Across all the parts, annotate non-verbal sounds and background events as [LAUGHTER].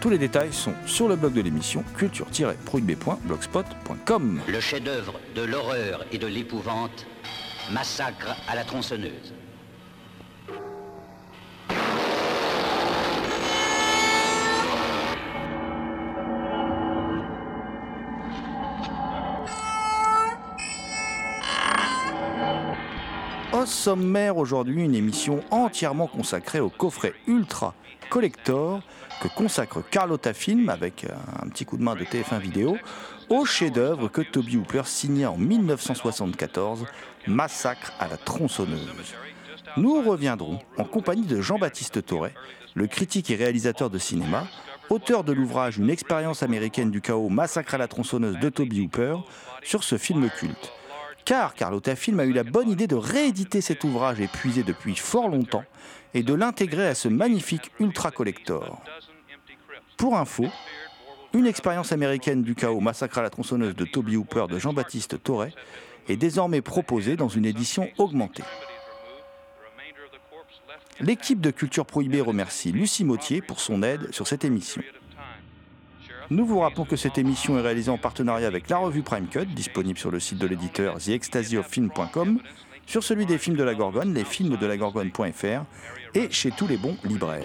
Tous les détails sont sur le blog de l'émission culture-prohibée.blogspot.com. Le chef-d'œuvre de l'horreur et de l'épouvante, Massacre à la tronçonneuse. Sommaire aujourd'hui, une émission entièrement consacrée au coffret Ultra Collector que consacre Carlotta Film avec un petit coup de main de TF1 Vidéo au chef-d'œuvre que Toby Hooper signa en 1974, Massacre à la tronçonneuse. Nous reviendrons en compagnie de Jean-Baptiste Torret, le critique et réalisateur de cinéma, auteur de l'ouvrage Une expérience américaine du chaos, Massacre à la tronçonneuse de Toby Hooper, sur ce film culte. Car Carlotta Film a eu la bonne idée de rééditer cet ouvrage épuisé depuis fort longtemps et de l'intégrer à ce magnifique ultra collector. Pour info, une expérience américaine du chaos Massacre à la tronçonneuse de Toby Hooper de Jean-Baptiste Torret est désormais proposée dans une édition augmentée. L'équipe de Culture Prohibée remercie Lucie Mautier pour son aide sur cette émission. Nous vous rappelons que cette émission est réalisée en partenariat avec la revue Prime Cut, disponible sur le site de l'éditeur TheExtasyOfFilm.com, sur celui des films de la Gorgone, lesfilmsdelagorgone.fr et chez tous les bons libraires.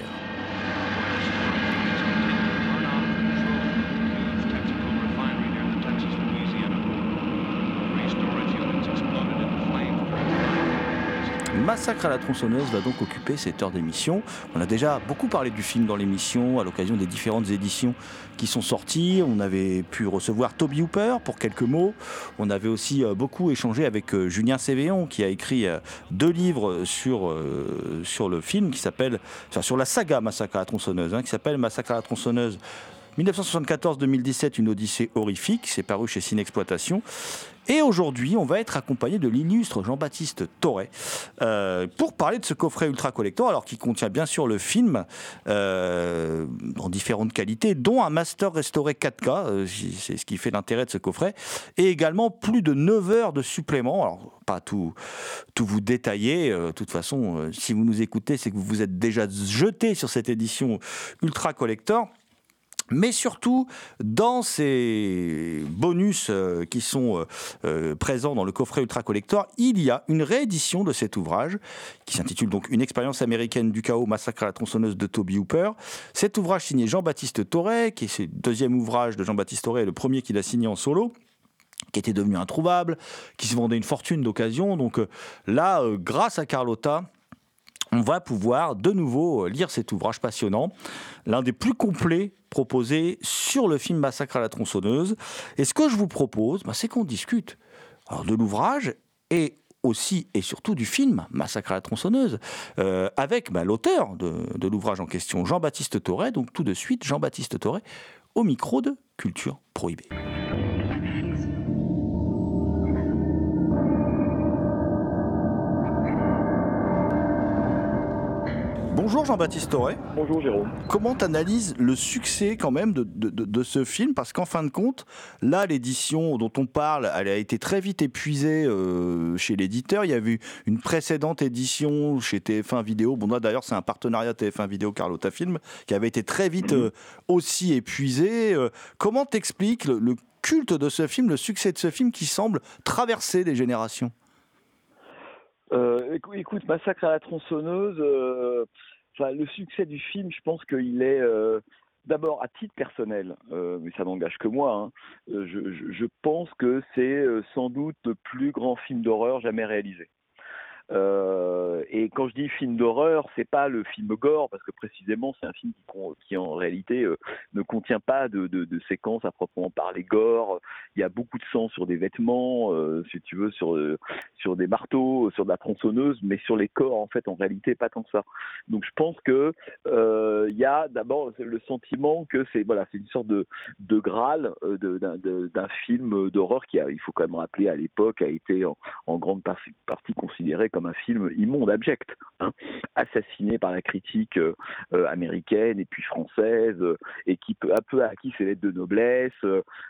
Massacre à la tronçonneuse va donc occuper cette heure d'émission. On a déjà beaucoup parlé du film dans l'émission à l'occasion des différentes éditions qui sont sorties. On avait pu recevoir Toby Hooper pour quelques mots. On avait aussi euh, beaucoup échangé avec euh, Julien Cévéon qui a écrit euh, deux livres sur, le film qui s'appelle, sur la saga Massacre à la tronçonneuse, hein, qui s'appelle Massacre à la tronçonneuse 1974-2017, une odyssée horrifique, c'est paru chez Cinexploitation. Et aujourd'hui, on va être accompagné de l'illustre Jean-Baptiste Torret euh, pour parler de ce coffret ultra collector, alors qui contient bien sûr le film euh, en différentes qualités, dont un master restauré 4K, euh, c'est ce qui fait l'intérêt de ce coffret, et également plus de 9 heures de supplément. Alors, pas tout, tout vous détailler. De toute façon, si vous nous écoutez, c'est que vous vous êtes déjà jeté sur cette édition ultra collector mais surtout dans ces bonus euh, qui sont euh, euh, présents dans le coffret Ultra Collector, il y a une réédition de cet ouvrage qui s'intitule donc Une expérience américaine du chaos, massacre à la tronçonneuse de Toby Hooper. Cet ouvrage signé Jean-Baptiste Torret, qui est le deuxième ouvrage de Jean-Baptiste Torret, le premier qu'il a signé en solo qui était devenu introuvable, qui se vendait une fortune d'occasion. Donc là, grâce à Carlotta, on va pouvoir de nouveau lire cet ouvrage passionnant, l'un des plus complets proposés sur le film Massacre à la tronçonneuse. Et ce que je vous propose, bah, c'est qu'on discute de l'ouvrage et aussi et surtout du film Massacre à la tronçonneuse, euh, avec bah, l'auteur de, de l'ouvrage en question, Jean-Baptiste Torret. Donc tout de suite, Jean-Baptiste Torret au micro de Culture Prohibée. Bonjour Jean-Baptiste Torret. Bonjour Jérôme. Comment tu analyses le succès quand même de, de, de, de ce film? Parce qu'en fin de compte, là, l'édition dont on parle, elle a été très vite épuisée euh, chez l'éditeur. Il y a eu une précédente édition chez TF1 Vidéo. Bon, là d'ailleurs, c'est un partenariat TF1 Vidéo Carlotta Film qui avait été très vite euh, aussi épuisé. Euh, comment t'expliques le, le culte de ce film, le succès de ce film qui semble traverser les générations? Euh, écou- écoute, Massacre à la tronçonneuse, euh, le succès du film, je pense qu'il est euh, d'abord à titre personnel, euh, mais ça n'engage que moi. Hein, je, je, pense que c'est sans doute le plus grand film d'horreur jamais réalisé. Euh, et quand je dis film d'horreur, c'est pas le film gore, parce que précisément c'est un film qui, en réalité euh, ne contient pas de, de, séquences à proprement parler gore. Il y a beaucoup de sang sur des vêtements, euh, si tu veux, sur sur des marteaux, sur de la tronçonneuse, mais sur les corps en fait en réalité pas tant que ça. Donc je pense que il y a d'abord le sentiment que c'est voilà une sorte de de graal d'un film d'horreur qui il faut quand même rappeler à l'époque a été en, en grande partie considéré comme un film immonde, abject, hein, assassiné par la critique euh, euh, américaine et puis française, euh, et qui peu à peu a acquis ses lettres de noblesse,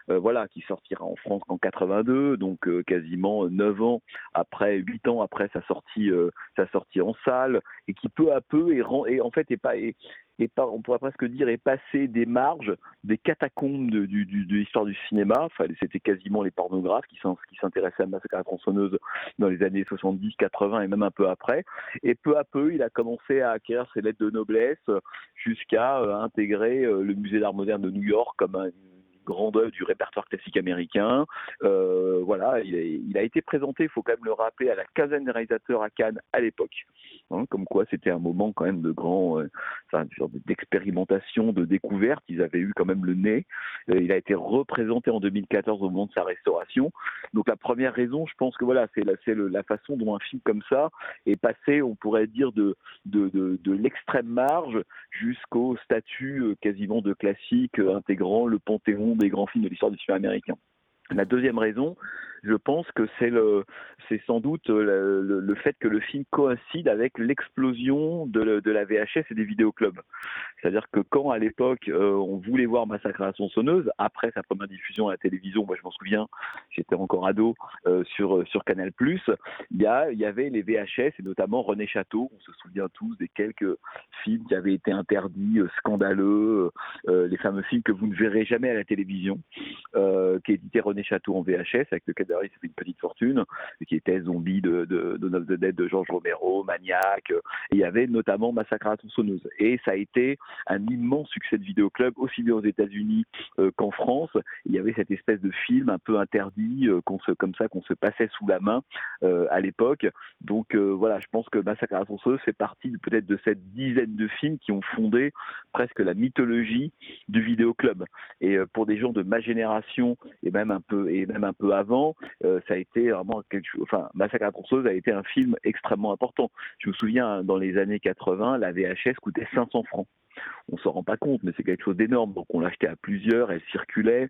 voilà, qui sortira en France qu'en 82, donc quasiment 9 ans après, 8 ans après sa sortie, en salle, et qui peu à peu est, en fait est pas est, et on pourrait presque dire, est passé des marges, des catacombes de, l'histoire du cinéma. Enfin, c'était quasiment les pornographes qui s'intéressaient à Massacre à la tronçonneuse dans les années 70, 80 et même un peu après. Et peu à peu, il a commencé à acquérir ses lettres de noblesse jusqu'à euh, intégrer euh, le musée d'art moderne de New York comme un grande œuvre du répertoire classique américain. Euh, voilà, il a, été présenté, il faut quand même le rappeler, à la quinzaine des réalisateurs à Cannes à l'époque. Hein, comme quoi c'était un moment quand même de grand, euh, d'expérimentation, de découverte. Ils avaient eu quand même le nez. Euh, il a été représenté en 2014 au moment de sa restauration. Donc la première raison, je pense que voilà, c'est la, façon dont un film comme ça est passé, on pourrait dire, de, l'extrême marge jusqu'au statut quasiment de classique intégrant le panthéon des grands films de l'histoire du cinéma américain. La deuxième raison, je pense que c'est le, c'est sans doute le, fait que le film coïncide avec l'explosion de, de, la VHS et des vidéoclubs. C'est-à-dire que quand à l'époque euh, on voulait voir Massacre à la sonneuse, après sa première diffusion à la télévision, moi je m'en souviens, j'étais encore ado euh, sur sur Canal+, il y avait les VHS et notamment René Château, on se souvient tous des quelques films qui avaient été interdits, euh, scandaleux, les fameux films que vous ne verrez jamais à la télévision, qui édité René Château en VHS avec lequel il s'est fait une petite fortune, qui était Zombie de, de, de Dead de Georges Romero, Maniac, et il y avait notamment Massacre à la tronçonneuse. Et ça a été un immense succès de vidéoclub, aussi bien aux États-Unis euh, qu'en France. Il y avait cette espèce de film un peu interdit, euh, qu'on se, comme ça, qu'on se passait sous la main euh, à l'époque. Donc voilà, je pense que Massacre à la tronçonneuse fait partie peut-être de cette dizaine de films qui ont fondé presque la mythologie du vidéoclub. Et pour des gens de ma génération et même un peu et même un peu avant, euh, ça a été vraiment quelque chose. Enfin, Massacre à la tronçonneuse a été un film extrêmement important. Je me souviens, hein, dans les années 80, la VHS coûtait 500 francs. On s'en rend pas compte, mais c'est quelque chose d'énorme. Donc on l'achetait à plusieurs, elle circulait.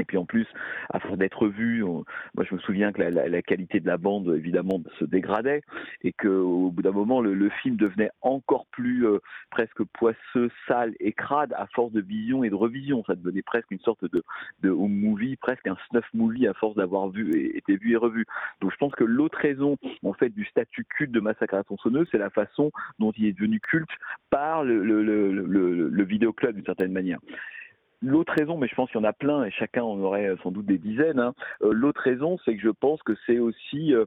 Et puis en plus, à force d'être vu, moi je me souviens que la, qualité de la bande évidemment se dégradait et qu'au bout d'un moment le, film devenait encore plus euh, presque poisseux, sale et crade à force de vision et de revision. Ça devenait presque une sorte de, de home movie, presque un snuff movie à force d'avoir vu et été vu et revu. Donc je pense que l'autre raison en fait du statut culte de Massacre à tronçonneuse, c'est la façon dont il est devenu culte par le, le, le, le, le vidéoclub d'une certaine manière. L'autre raison, mais je pense qu'il y en a plein et chacun en aurait euh, sans doute des dizaines. Hein. Euh, l'autre raison, c'est que je pense que c'est aussi euh,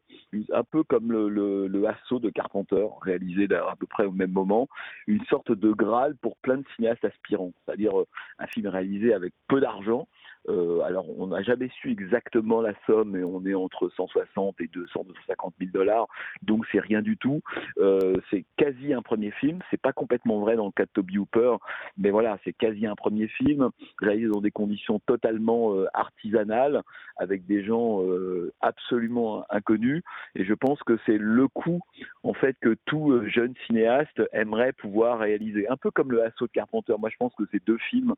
un peu comme le, le, le assaut de Carpenter, réalisé à peu près au même moment, une sorte de Graal pour plein de cinéastes aspirants. C'est-à-dire un film réalisé avec peu d'argent, euh, alors, on n'a jamais su exactement la somme, mais on est entre 160 et 200, 250 000 dollars, donc c'est rien du tout. Euh, c'est quasi un premier film. C'est pas complètement vrai dans le cas de Toby Hooper, mais voilà, c'est quasi un premier film réalisé dans des conditions totalement euh, artisanales, avec des gens euh, absolument inconnus. Et je pense que c'est le coup, en fait, que tout jeune cinéaste aimerait pouvoir réaliser. Un peu comme le Assaut de Carpenter. Moi, je pense que c'est deux films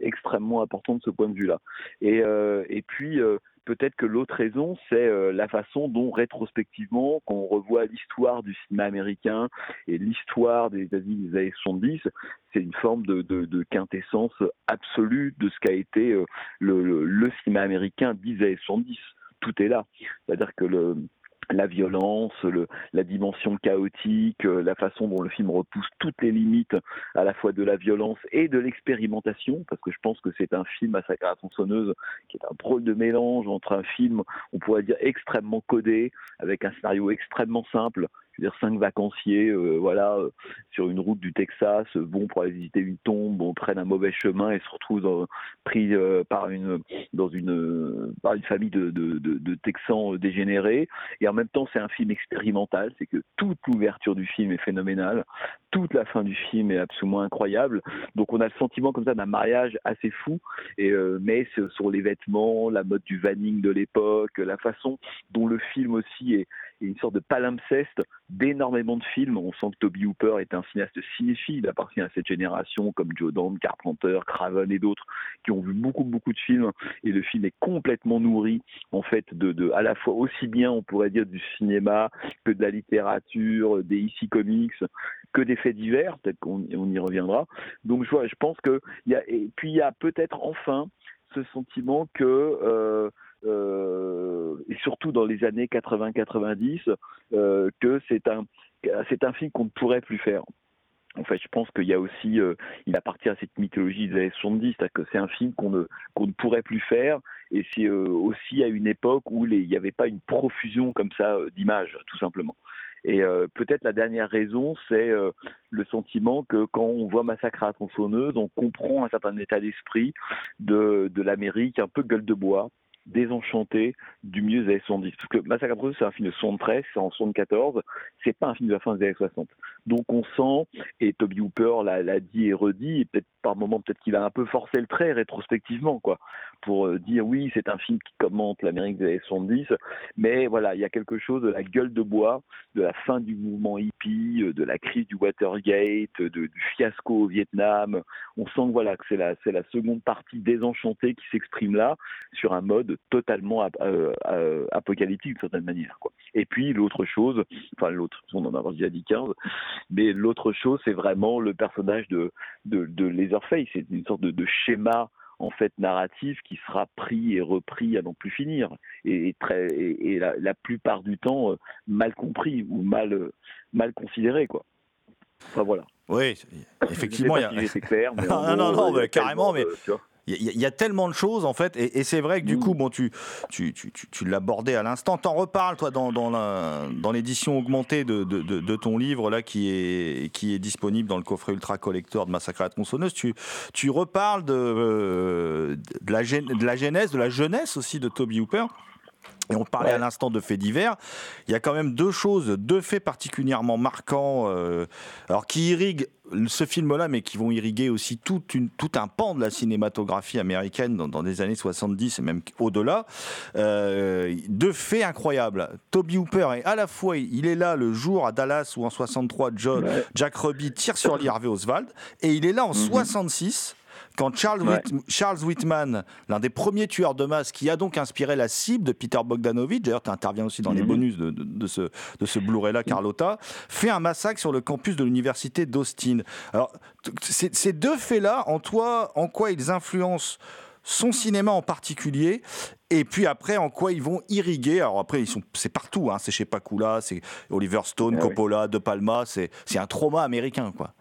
extrêmement importants de ce point de vue-là. Et, euh, et puis, euh, peut-être que l'autre raison, c'est euh, la façon dont rétrospectivement, quand on revoit l'histoire du cinéma américain et l'histoire des, des années 70, c'est une forme de, quintessence absolue de ce qu'a été le, cinéma américain des années 70. Tout est là. C'est-à-dire que le, la violence, le, la dimension chaotique, euh, la façon dont le film repousse toutes les limites à la fois de la violence et de l'expérimentation, parce que je pense que c'est un film à sa la tronçonneuse qui est un drôle de mélange entre un film, on pourrait dire, extrêmement codé, avec un scénario extrêmement simple dire cinq vacanciers, voilà, sur une route du Texas, vont pour aller visiter une tombe, on prenne un mauvais chemin et se retrouvent pris par une dans une par une famille de, de, de, Texans dégénérés. Et en même temps, c'est un film expérimental, c'est que toute l'ouverture du film est phénoménale, toute la fin du film est absolument incroyable. Donc on a le sentiment comme ça d'un mariage assez fou. Et mais sur les vêtements, la mode du vanning de l'époque, la façon dont le film aussi est, une sorte de palimpseste d'énormément de films. On sent que Toby Hooper est un cinéaste cinéphile, il appartient à cette génération comme Joe Dante, Carpenter, Craven et d'autres qui ont vu beaucoup beaucoup de films et le film est complètement nourri en fait de, de à la fois aussi bien on pourrait dire du cinéma que de la littérature, des ici comics, que des faits divers, peut-être qu'on y reviendra. Donc je vois, je pense que il y a et puis il y a peut-être enfin ce sentiment que euh, et surtout dans les années 80-90 euh, que c'est un film qu'on ne pourrait plus faire. En fait, je pense qu'il y a aussi, il appartient à cette mythologie des années 70, c'est-à-dire que c'est un film qu'on ne, pourrait plus faire, et c'est aussi à une époque où il n'y avait pas une profusion comme ça d'images, tout simplement. Et euh, peut-être la dernière raison, c'est euh, le sentiment que quand on voit Massacre à la tronçonneuse, on comprend un certain état d'esprit de, de l'Amérique un peu gueule de bois, désenchanté du milieu des années 70. Parce que Massacre à c'est un film de 73, c'est en 74, c'est pas un film de la fin des années 60. Donc on sent, et Toby Hooper l'a dit et redit, et peut-être par moment peut-être qu'il a un peu forcé le trait rétrospectivement, quoi, pour euh, dire oui, c'est un film qui commente l'Amérique des années 70, mais voilà, il y a quelque chose de la gueule de bois, de la fin du mouvement hippie, euh, de la crise du Watergate, du fiasco au Vietnam. On sent que voilà c'est la c'est la seconde partie désenchantée qui s'exprime là sur un mode totalement euh, apocalyptique d'une certaine manière, quoi. Et puis l'autre chose, enfin l'autre, on en a déjà dit 15, mais l'autre chose, c'est vraiment le personnage de de, de Laserface, c'est une sorte de, de schéma en fait narratif qui sera pris et repris à n'en plus finir et, très et, la, la, plupart du temps euh, mal compris ou mal euh, mal considéré quoi. Enfin voilà. Oui, effectivement, il y a. Si clair, mais [LAUGHS] non, non, non, carrément, mais. Euh, il y, a tellement de choses en fait, et, c'est vrai que du mm. coup, bon, tu, tu, tu, tu l'abordais à l'instant. T'en reparles toi dans, dans, dans l'édition augmentée de, de, de, ton livre là qui est, qui est disponible dans le coffret ultra collector de Massacre à la tronçonneuse. Tu, tu reparles de, euh, de, la, de la genèse, de la jeunesse aussi de Toby Hooper. Et on parlait à l'instant de faits divers. Il y a quand même deux choses, deux faits particulièrement marquants, euh, alors qui irriguent ce film-là, mais qui vont irriguer aussi tout, une, tout un pan de la cinématographie américaine dans, dans les années 70 et même au-delà. Euh, deux faits incroyables. Toby Hooper est à la fois, il est là le jour à Dallas où en 63 Jack Ruby tire sur Lee Harvey Oswald, et il est là en 66 mhm quand Charles, Charles Whitman, l'un des premiers tueurs de masse qui a donc inspiré la cible de Peter Bogdanovich, d'ailleurs tu interviens aussi dans les mhm. bonus de, de, ce, de ce Blu-ray-là, Carlotta, fait un massacre sur le campus de l'université d'Austin. Alors, ces deux faits-là, en toi, en quoi ils influencent son cinéma en particulier et puis après en quoi ils vont irriguer alors après ils sont c'est partout hein, c'est chez Pakula c'est Oliver Stone ah Coppola De Palma c'est c'est un trauma américain quoi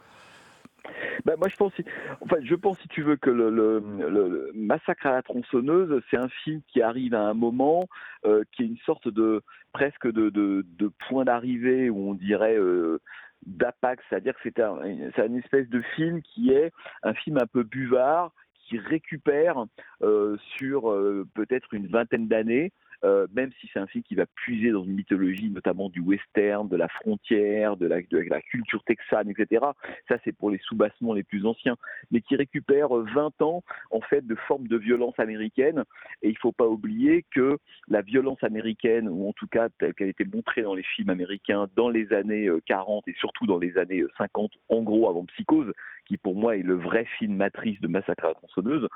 ben, moi, je pense, enfin, je pense, si tu veux, que le, le, Massacre à la tronçonneuse, c'est un film qui arrive à un moment euh, qui est une sorte de presque de, de, point d'arrivée où on dirait euh, d'apax, c'est-à-dire que c'est un, espèce de film qui est un film un peu buvard qui récupère euh, sur euh, peut-être une vingtaine d'années euh, même si c'est un film qui va puiser dans une mythologie, notamment du western, de la frontière, de la, culture texane, etc. Ça, c'est pour les sous-bassements les plus anciens, mais qui récupère 20 ans, en fait, de formes de violence américaine. Et il ne faut pas oublier que la violence américaine, ou en tout cas telle qu'elle était montrée dans les films américains dans les années 40 euh, et surtout dans les années 50, euh, en gros avant Psychose, qui pour moi est le vrai film matrice de Massacre à la tronçonneuse,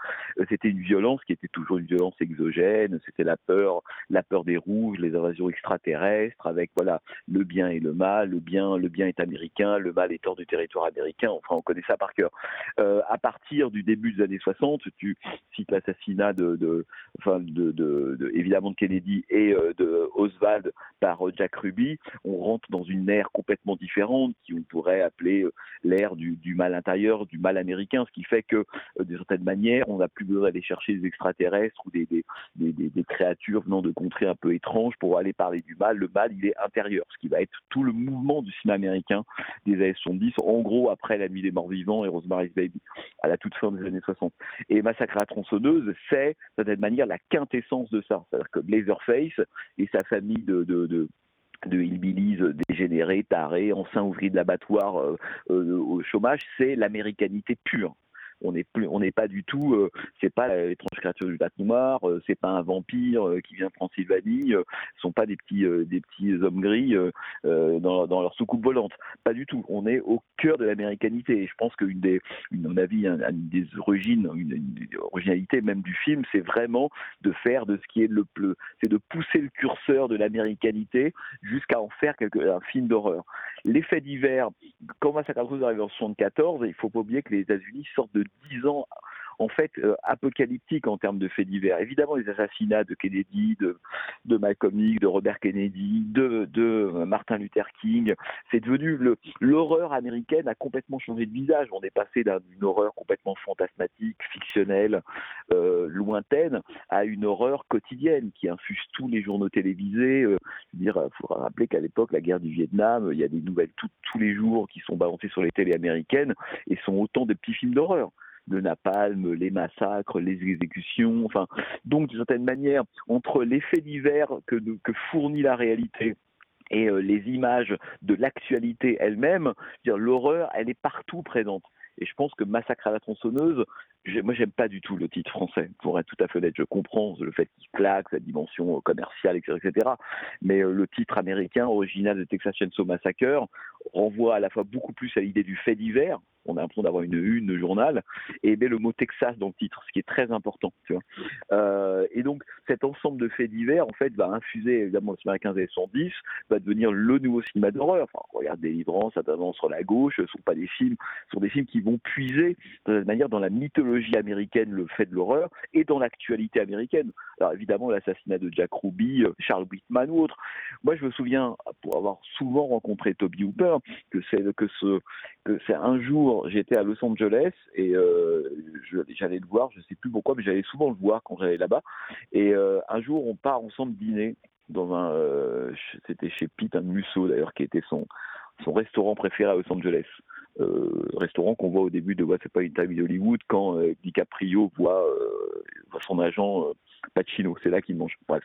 c'était une violence qui était toujours une violence exogène, c'était la peur, la peur des rouges, les invasions extraterrestres, avec voilà le bien et le mal. Le bien, le bien est américain, le mal est hors du territoire américain. Enfin, on connaît ça par cœur. Euh, à partir du début des années 60, tu cites l'assassinat de, enfin de, évidemment de Kennedy et euh, de Oswald par euh, Jack Ruby. On rentre dans une ère complètement différente qui on pourrait appeler l'ère du, mal intérieur, du mal américain, ce qui fait que, de certaine manière, on n'a plus besoin d'aller chercher des extraterrestres ou des, créatures venant de contrées un peu étranges pour aller parler du mal. Le mal, il est intérieur, ce qui va être tout le mouvement du cinéma américain des années 70, en gros après La Nuit des Morts Vivants et Rosemary's Baby, à la toute fin des années 60. Et Massacre à tronçonneuse, c'est, de certaine manière, la quintessence de ça. C'est-à-dire que Blazerface et sa famille de de hillbillies dégénérés, tarés, anciens ouvriers de l'abattoir euh, euh, au chômage, c'est l'américanité pure on n'est pas du tout, euh, c'est pas l'étrange créature du lac noir, euh, c'est pas un vampire euh, qui vient de Transylvanie, ce sont pas des petits, des petits hommes gris dans, leur soucoupe volante, pas du tout. On est au cœur de l'américanité. Et je pense qu'une des, à mon avis, des origines, une, originalité même du film, c'est vraiment de faire de ce qui est le plus, c'est de pousser le curseur de l'américanité jusqu'à en faire un film d'horreur. L'effet divers, quand Massacre arrive en 74, il faut pas oublier que les États-Unis sortent de 10 ans en fait euh, apocalyptique en termes de faits divers. Évidemment, les assassinats de Kennedy, de, Malcolm X, de Robert Kennedy, de, Martin Luther King, c'est devenu l'horreur américaine a complètement changé de visage. On est passé d'une horreur complètement fantasmatique, fictionnelle, euh, lointaine, à une horreur quotidienne qui infuse tous les journaux télévisés. Euh, dire, il faut rappeler qu'à l'époque, la guerre du Vietnam, il y a des nouvelles tous les jours qui sont balancées sur les télés américaines et sont autant de petits films d'horreur le napalm, les massacres, les exécutions. Enfin, donc d'une certaine manière, entre l'effet divers que, que fournit la réalité et euh, les images de l'actualité elle-même, l'horreur, elle est partout présente. Et je pense que Massacre à la tronçonneuse, moi j'aime pas du tout le titre français, pour être tout à fait honnête. Je comprends le fait qu'il claque, sa dimension euh, commerciale, etc. etc. mais euh, le titre américain, original de Texas Chainsaw Massacre, renvoie à la fois beaucoup plus à l'idée du fait divers, on a l'impression d'avoir une une de journal, et met le mot Texas dans le titre, ce qui est très important. Tu vois. Euh, et donc cet ensemble de faits divers, en fait, va infuser évidemment le cinéma 15 et 110, va devenir le nouveau cinéma d'horreur. Enfin, regarde Délivrance, avance sur la gauche, ce sont pas des films, ce sont des films qui vont puiser de cette manière dans la mythologie américaine le fait de l'horreur et dans l'actualité américaine. Alors évidemment l'assassinat de Jack Ruby, euh, Charles Whitman ou autre. Moi je me souviens pour avoir souvent rencontré Toby Hooper que c'est que un jour j'étais à Los Angeles et euh, j'allais le voir, je sais plus pourquoi, mais j'allais souvent le voir quand j'allais là-bas. Et euh, un jour on part ensemble dîner dans un, c'était chez Pete, un Musso d'ailleurs qui était son son restaurant préféré à Los Angeles. Euh, restaurant qu'on voit au début de What's a Time in Hollywood quand euh, DiCaprio voit, voit, son agent Pacino. C'est là qu'il mange. Bref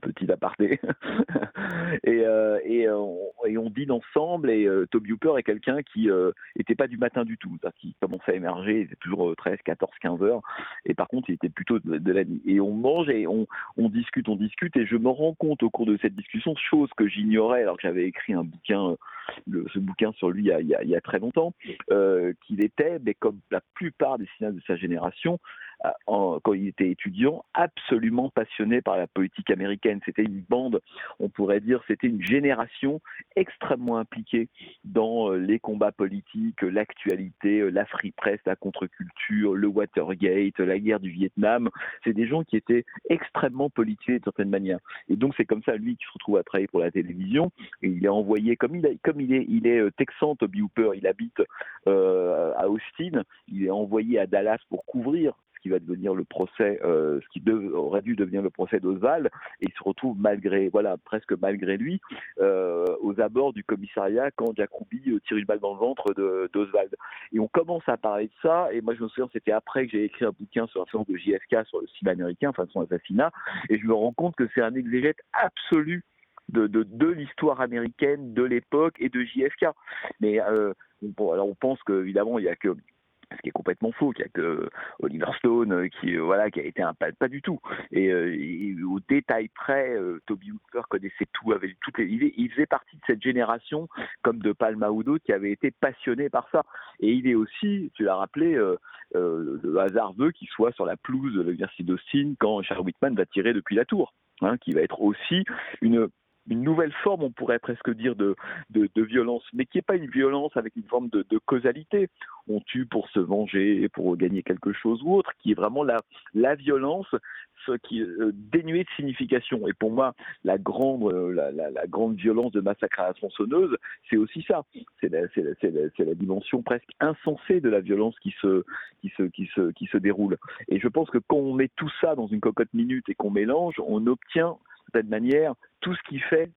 petit aparté. [LAUGHS] et, euh, et, on, dîne ensemble et euh, Toby Hooper est quelqu'un qui euh, était pas du matin du tout, qui commençait à émerger, il était toujours 13, 14, 15 heures et par contre il était plutôt de, la nuit. Et on mange et on, discute, on discute et je me rends compte au cours de cette discussion, chose que j'ignorais alors que j'avais écrit un bouquin, ce bouquin sur lui il y a très longtemps, qu'il était, mais comme la plupart des cinéastes de sa génération, en, quand il était étudiant, absolument passionné par la politique américaine. C'était une bande, on pourrait dire, c'était une génération extrêmement impliquée dans euh, les combats politiques, l'actualité, euh, la free press, la contre-culture, le Watergate, la guerre du Vietnam. C'est des gens qui étaient extrêmement politisés de certaine manière. Et donc c'est comme ça lui qui se retrouve à travailler pour la télévision. Et il est envoyé, comme il, a, comme il est, il est euh, texan, Toby Hooper, il habite euh, à Austin. Il est envoyé à Dallas pour couvrir ce qui va devenir le procès, euh, ce qui aurait dû devenir le procès d'Oswald, et il se retrouve malgré, voilà, presque malgré lui, euh, aux abords du commissariat quand Jack Ruby euh, tire une balle dans le ventre d'Oswald. Et on commence à parler de ça, et moi je me souviens, c'était après que j'ai écrit un bouquin sur la de JFK sur le cinéma américain, enfin son assassinat, et je me rends compte que c'est un exégète absolu de, de, de l'histoire américaine de l'époque et de JFK. Mais bon, alors on pense qu'évidemment, il n'y a que ce qui est complètement faux, qu'il n'y a que Oliver Stone euh, qui euh, voilà qui a été un pas, pas du tout. Et, euh, au détail près, Toby Hooper connaissait tout, avait toutes les il, il faisait partie de cette génération comme de Palma ou d'autres qui avait été passionné par ça. Et il est aussi, tu l'as rappelé, le hasard veut qu'il soit sur la pelouse de l'université d'Austin quand Charles Whitman va tirer depuis la tour, hein, qui va être aussi une une nouvelle forme, on pourrait presque dire, de, violence, mais qui n'est pas une violence avec une forme de, causalité. On tue pour se venger, pour gagner quelque chose ou autre, qui est vraiment la, violence ce qui euh, dénué de signification. Et pour moi, la grande, euh, la, grande violence de Massacre à la tronçonneuse, c'est aussi ça. C'est la, la, dimension presque insensée de la violence qui se, qui, se, qui, se, qui se déroule. Et je pense que quand on met tout ça dans une cocotte minute et qu'on mélange, on obtient certaine manière tout ce qui fait,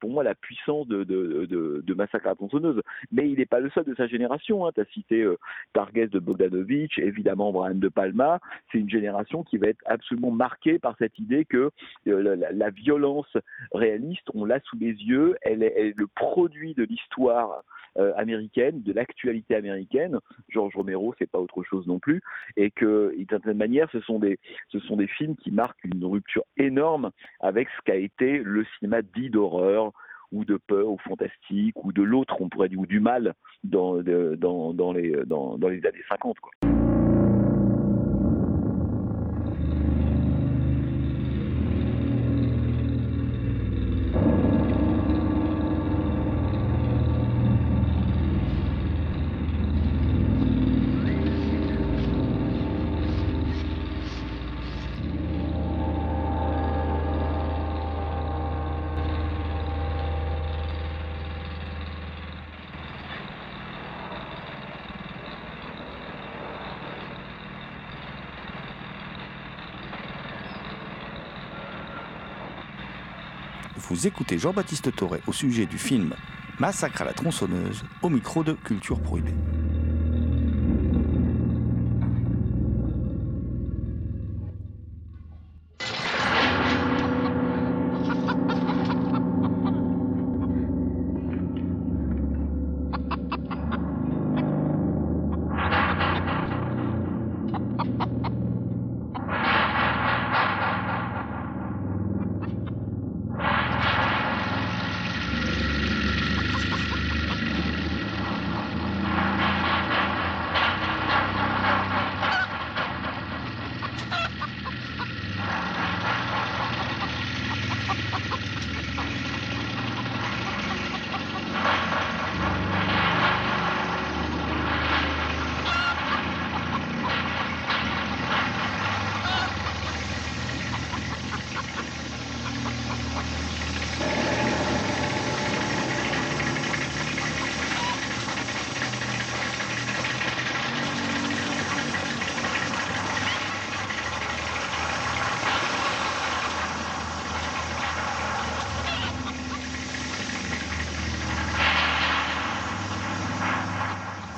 pour moi, la puissance de, de, de, de Massacre à la. Mais il n'est pas le seul de sa génération. Hein. Tu as cité euh, Targes de Bogdanovich, évidemment Brian de Palma. C'est une génération qui va être absolument marquée par cette idée que euh, la, violence réaliste, on l'a sous les yeux, elle est, elle est le produit de l'histoire euh, américaine, de l'actualité américaine. Georges Romero, c'est pas autre chose non plus, et que d'une certaine manière, ce sont des ce sont des films qui marquent une rupture énorme avec ce qu'a été le cinéma dit d'horreur ou de peur ou fantastique ou de l'autre, on pourrait dire, ou du mal dans, dans, dans, les, dans, dans les années 50. Quoi. Vous écoutez Jean-Baptiste Toré au sujet du film Massacre à la tronçonneuse au micro de Culture Prohibée.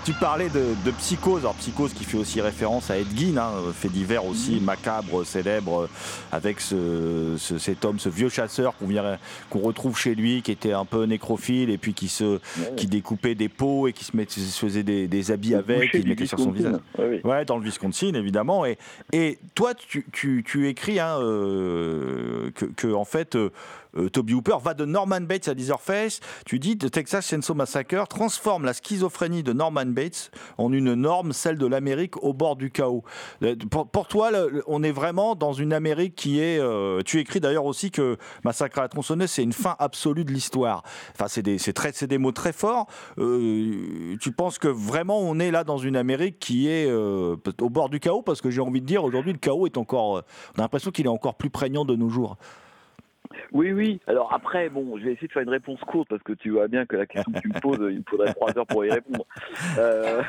Tu parlais de, de, Psychose, alors Psychose qui fait aussi référence à Ed Gein, hein, fait divers aussi, macabre, célèbre, avec ce, ce, cet homme, ce vieux chasseur qu'on retrouve chez lui, qui était un peu nécrophile et puis qui se, qui découpait des peaux et qui se, met, se faisait des, des habits Le avec, qui mettait sur son visage. Ouais, ouais, dans le Wisconsin évidemment. Et, et toi, tu, tu, tu écris hein, euh, que, que, en fait. Euh, euh, Toby Hooper va de Norman Bates à Leatherface. Tu dis The Texas Chainsaw Massacre transforme la schizophrénie de Norman Bates en une norme, celle de l'Amérique au bord du chaos. Pour, pour toi, on est vraiment dans une Amérique qui est. Euh, tu écris d'ailleurs aussi que Massacre à la tronçonneuse, c'est une fin absolue de l'histoire. Enfin, c'est des, c'est des mots très forts. Euh, tu penses que vraiment on est là dans une Amérique qui est euh, au bord du chaos? Parce que j'ai envie de dire, aujourd'hui, le chaos est encore. On a l'impression qu'il est encore plus prégnant de nos jours. Oui, oui. Alors après, bon, je vais essayer de faire une réponse courte parce que tu vois bien que la question que tu me poses, il me faudrait trois heures pour y répondre. Euh,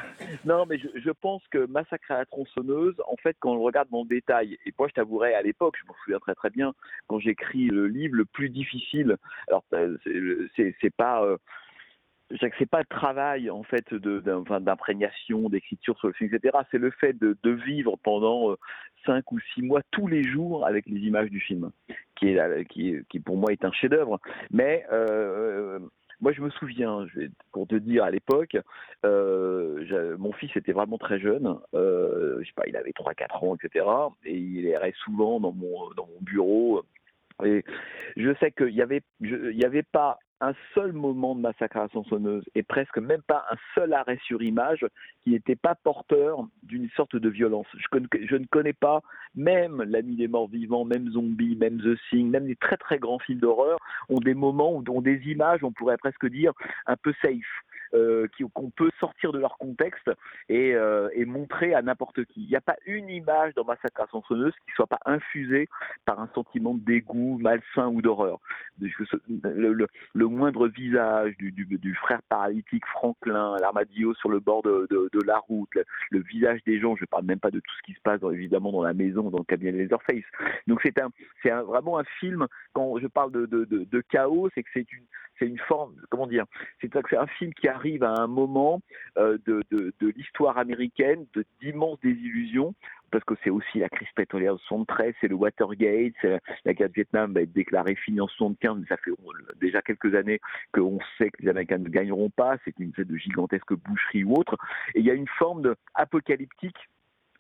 non, mais je, pense que Massacre à la tronçonneuse, en fait, quand on le regarde dans le détail, et moi je t'avouerai à l'époque, je m'en souviens très très bien, quand j'écris le livre le plus difficile, alors c'est pas... Euh, c'est pas le travail en fait d'imprégnation, d'écriture sur le film, etc. C'est le fait de, vivre pendant cinq ou six mois tous les jours avec les images du film, qui est qui, pour moi est un chef-d'œuvre. Mais euh, moi, je me souviens, pour te dire, à l'époque, euh, mon fils était vraiment très jeune. Euh, je sais pas, il avait 3-4 ans, etc. Et il irait souvent dans mon, bureau. Et je sais qu'il n'y avait, y avait pas un seul moment de massacre à la tronçonneuse et presque même pas un seul arrêt sur image qui n'était pas porteur d'une sorte de violence. Je, ne connais pas, même La Nuit des Morts Vivants, même Zombie, même The Thing, même les très très grands films d'horreur ont des moments ont des images, on pourrait presque dire, un peu safe euh, qu'on peut sortir de leur contexte et, euh, montrer à n'importe qui. Il n'y a pas une image dans Massacre à sonneuse qui ne soit pas infusée par un sentiment de dégoût, malsain ou d'horreur. Le, moindre visage du, frère paralytique Franklin, l'armadillo sur le bord de, la route, le, visage des gens, je ne parle même pas de tout ce qui se passe évidemment dans la maison, dans le cabinet de. Donc c'est un, c'est vraiment un film, quand je parle de, chaos, c'est que c'est une, une forme, comment dire, c'est un film qui arrive à un moment euh, de, l'histoire américaine, de d'immenses désillusions, parce que c'est aussi la crise pétrolière de 73, c'est le Watergate, la guerre de Vietnam va être déclarée finie en 75, mais ça fait déjà quelques années qu'on sait que les Américains ne gagneront pas, c'est une espèce de gigantesque boucherie ou autre, et il y a une forme de apocalyptique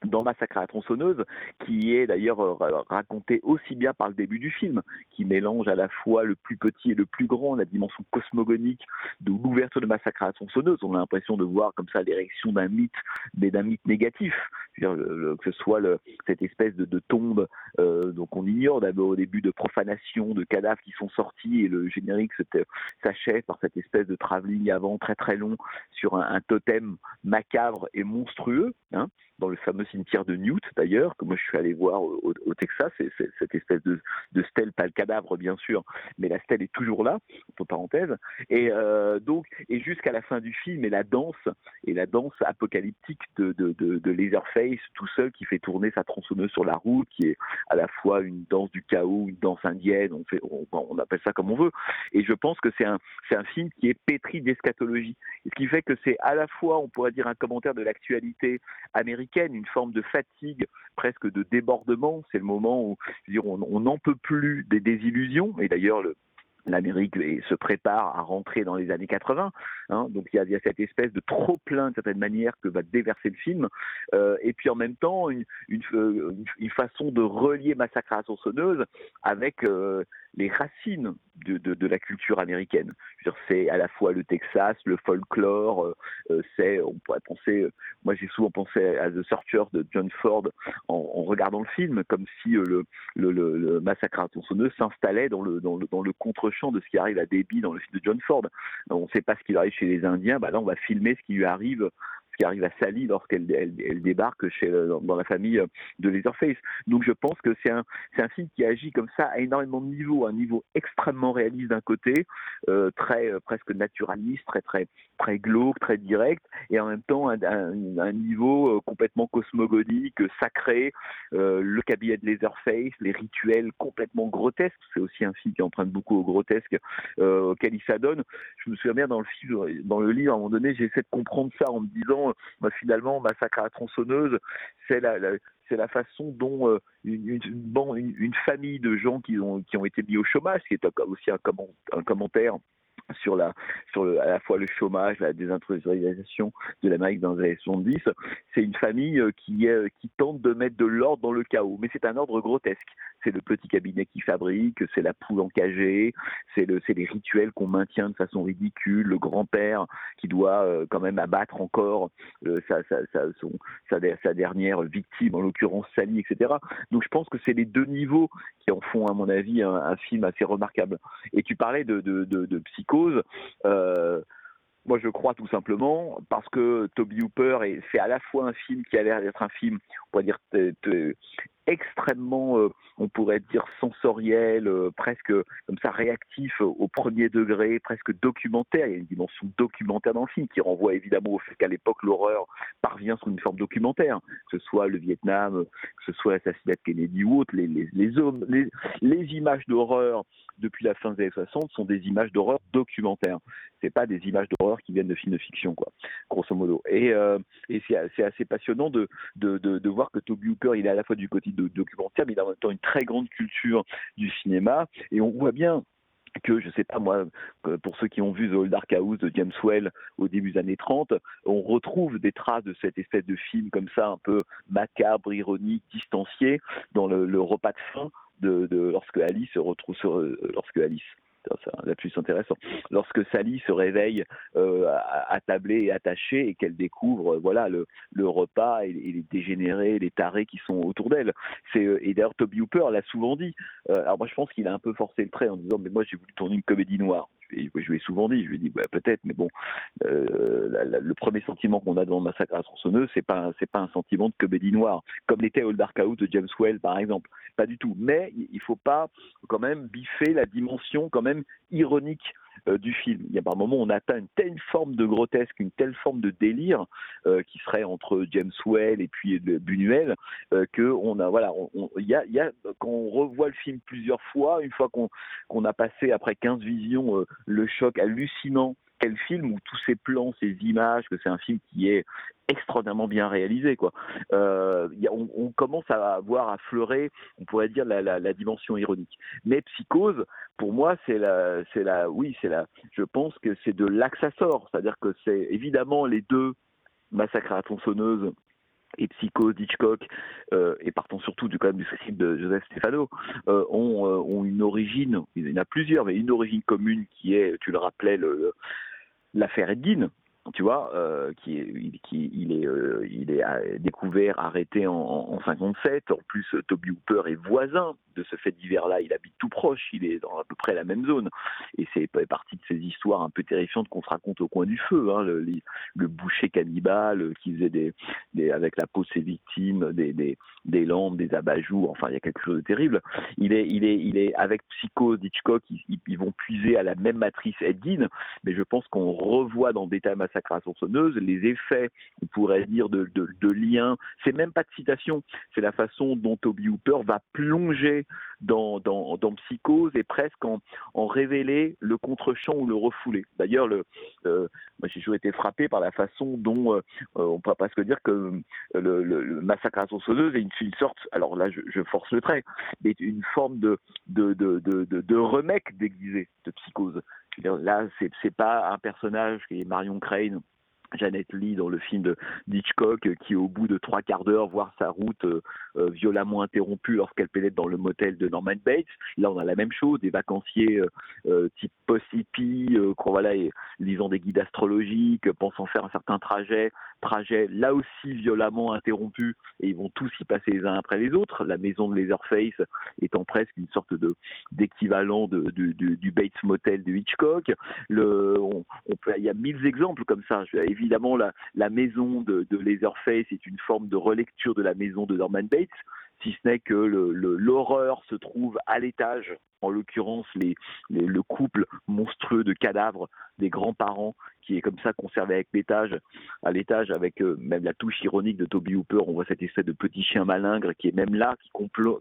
dans Massacre à la tronçonneuse, qui est d'ailleurs euh, raconté aussi bien par le début du film, qui mélange à la fois le plus petit et le plus grand, la dimension cosmogonique de l'ouverture de Massacre à la tronçonneuse. On a l'impression de voir comme ça l'érection d'un mythe, mais d'un mythe négatif. Que ce soit cette espèce de, tombe, euh, donc on ignore d'abord au début de profanation, de cadavres qui sont sortis, et le générique s'achève par cette espèce de travelling avant très très long sur un, un totem macabre et monstrueux, hein, dans le fameux cimetière de Newt d'ailleurs, que moi je suis allé voir au, Texas, c'est cette espèce de, stèle, pas le cadavre bien sûr, mais la stèle est toujours là, entre parenthèses, et euh, donc et jusqu'à la fin du film, et la danse et la danse apocalyptique de, de, Leatherface tout seul qui fait tourner sa tronçonneuse sur la route, qui est à la fois une danse du chaos, une danse indienne, on fait, on, appelle ça comme on veut, et je pense que c'est un un film qui est pétri d'eschatologie, ce qui fait que c'est à la fois, on pourrait dire un commentaire de l'actualité américaine, une forme de fatigue, presque de débordement. C'est le moment où on n'en peut plus des désillusions. Et d'ailleurs, l'Amérique se prépare à rentrer dans les années 80. Hein, donc il y, a, cette espèce de trop plein de certaine manière que va déverser le film. Euh, et puis en même temps une, une, une, façon de relier Massacre à la sonneuse avec euh, les racines de, de, la culture américaine. C'est à la fois le Texas, le folklore, euh, euh, c'est, on pourrait penser, euh, moi j'ai souvent pensé à The Searcher de John Ford en, regardant le film, comme si le, massacre à tronçonneuse s'installait dans le, dans le, dans le contre-champ de ce qui arrive à Debbie dans le film de John Ford. On ne sait pas ce qui lui arrive chez les Indiens, bah là on va filmer ce qui lui arrive qui arrive à Sally lorsqu'elle elle, elle débarque chez, dans, dans, la famille de Leatherface. Donc je pense que c'est un, un film qui agit comme ça à énormément de niveaux, un niveau extrêmement réaliste d'un côté, euh, très euh, presque naturaliste, très très très glauque, très direct, et en même temps un, niveau euh, complètement cosmogonique, sacré, euh, le cabinet de Leatherface, les rituels complètement grotesques. C'est aussi un film qui emprunte beaucoup au grotesque euh, auquel il s'adonne. Je me souviens bien dans le film, dans le livre, à un moment donné, j'essaie de comprendre ça en me disant bah, finalement, Massacre à la tronçonneuse, c'est la, façon dont euh, une, famille de gens qui ont, été mis au chômage, qui est aussi un commentaire [LAUGHS] sur la sur à la fois le chômage, la désindustrialisation de l'Amérique dans les années 70, c'est une famille qui est, qui tente de mettre de l'ordre dans le chaos, mais c'est un ordre grotesque. C'est le petit cabinet qui fabrique, c'est la poule encagée, c'est le les rituels qu'on maintient de façon ridicule, le grand-père qui doit euh, quand même abattre encore euh, sa, sa, sa, sa, dernière victime, en l'occurrence Sally, etc. Donc je pense que c'est les deux niveaux qui en font à mon avis un, un film assez remarquable. Et tu parlais de, de, de, de psycho Euh, moi, je crois tout simplement parce que Toby Hooper fait à la fois un film qui a l'air d'être un film, on pourrait dire, extrêmement, euh, on pourrait dire, sensoriel, euh, presque comme ça réactif au premier degré, presque documentaire. Il y a une dimension documentaire dans le film qui renvoie évidemment au fait qu'à l'époque, l'horreur parvient sous une forme documentaire, que ce soit le Vietnam, que ce soit l'assassinat de Kennedy ou autre. Les, les, images d'horreur depuis la fin des années 60 sont des images d'horreur documentaires. C'est pas des images d'horreur qui viennent de films de fiction, quoi, grosso modo. Et, euh, et c'est assez passionnant de, de, de, voir que Toby Hooper, il est à la fois du côté documentaire, mais il a en même temps une très grande culture du cinéma. Et on voit bien que, je sais pas moi, pour ceux qui ont vu The Old Dark House de James Well au début des années 30, on retrouve des traces de cette espèce de film comme ça, un peu macabre, ironique, distancié, dans le, repas de fin de, lorsque Alice se retrouve sur, lorsque Alice c'est plus intéressant. Lorsque Sally se réveille euh, attablée et attachée et qu'elle découvre euh, voilà le, repas et, les dégénérés, les tarés qui sont autour d'elle. C'est euh, et d'ailleurs Toby Hooper l'a souvent dit. Euh, alors moi je pense qu'il a un peu forcé le trait en disant mais moi j'ai voulu tourner une comédie noire. Je, je lui ai souvent dit, je lui ai dit bah, peut-être, mais bon, la, la, le premier sentiment qu'on a devant Massacre à tronçonneuse, c'est pas c'est pas un sentiment de comédie noire, comme l'était All Dark Out de James Well par exemple, pas du tout. Mais il faut pas quand même biffer la dimension quand même ironique euh, du film. Il y a par moment on atteint une telle forme de grotesque, une telle forme de délire euh, qui serait entre James Well et puis Buñuel euh, que on a quand on revoit le film plusieurs fois, une fois qu'on a passé après 15 visions le choc hallucinant quel film où tous ces plans, ces images, que c'est un film qui est extraordinairement bien réalisé. Quoi. Euh, on, commence à avoir à fleurer, on pourrait dire, la, dimension ironique. Mais Psychose, pour moi, c'est la, la, oui, c'est la, je pense que c'est de sort. C'est-à-dire que c'est évidemment les deux Massacre à la tronçonneuse et Psycho d'Hitchcock, euh, et partant surtout du, quand même, du film de Joseph Stefano, euh, ont, ont, une origine, il y en a plusieurs, mais une origine commune qui est, tu le rappelais, le, l'affaire Edgin, tu vois, euh, qui, qui il est, euh, il est découvert, arrêté en, en 57. En plus, Toby Hooper est voisin de ce fait divers-là. Il habite tout proche, il est dans à peu près la même zone. Et c'est partie de ces histoires un peu terrifiantes qu'on se raconte au coin du feu. Hein, le, boucher cannibale qui faisait avec la peau de ses victimes, des, des, lampes, des abat-jours. Enfin, il y a quelque chose de terrible. Il est, il est, il est avec Psycho d'Hitchcock, ils, vont puiser à la même matrice Edgin, mais je pense qu'on revoit dans Détail Massacre sonneuse les effets, on pourrait dire, de, de, de. C'est même pas de citation, c'est la façon dont Toby Hooper va plonger dans, dans, Psychose et presque en, en révéler le contre-champ ou le refouler. D'ailleurs, le, euh, moi j'ai toujours été frappé par la façon dont euh, on peut presque dire que euh, le, le, massacre à sonneuse est une, sorte, alors là je, force le trait, mais une forme de, de, de, de, de, remake déguisé de Psychose. Là, c'est pas un personnage qui est Marion Crane Janet Lee dans le film d'Hitchcock qui au bout de trois quarts d'heure voit sa route euh, euh, violemment interrompue lorsqu'elle pénètre dans le motel de Norman Bates. Là on a la même chose, des vacanciers euh, euh type post-hippie, euh, voilà, lisant des guides astrologiques, pensant faire un certain trajet, trajet là aussi violemment interrompu et ils vont tous y passer les uns après les autres. La maison de Leatherface étant presque une sorte d'équivalent du, Bates Motel de Hitchcock. On, peut, il y a mille exemples comme ça. Évidemment, la, maison de, de Leatherface est une forme de relecture de la maison de Norman Bates, si ce n'est que l'horreur se trouve à l'étage, en l'occurrence le couple monstrueux de cadavres des grands-parents qui est comme ça conservé avec l'étage, à l'étage avec euh, même la touche ironique de Toby Hooper, on voit cette espèce de petit chien malingre qui est même là,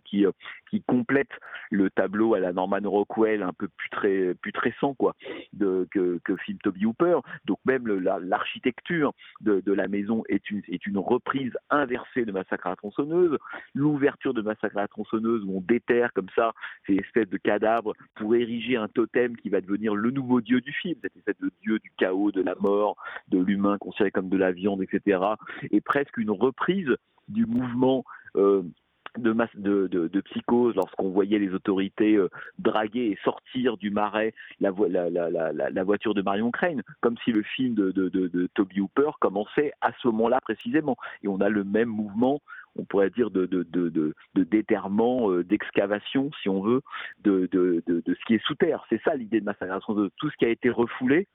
qui, euh, qui complète le tableau à la Norman Rockwell un peu plus récent quoi, que, que film Toby Hooper. Donc même l'architecture la, de, de la maison est une, est une reprise inversée de Massacre à la tronçonneuse. L'ouverture de Massacre à la tronçonneuse où on déterre comme ça ces espèces de cadavres pour ériger un totem qui va devenir le nouveau dieu du film, cette espèce de dieu du chaos, de la mort, de l'humain considéré comme de la viande, etc., et presque une reprise du mouvement euh, de, psychose lorsqu'on voyait les autorités euh, draguer et sortir du marais la, voiture de Marion Crane, comme si le film de, Toby Hooper commençait à ce moment-là précisément. Et on a le même mouvement on pourrait dire de, déterrement, euh, d'excavation, si on veut, de, ce qui est sous terre. C'est ça l'idée de massacration, de tout ce qui a été refoulé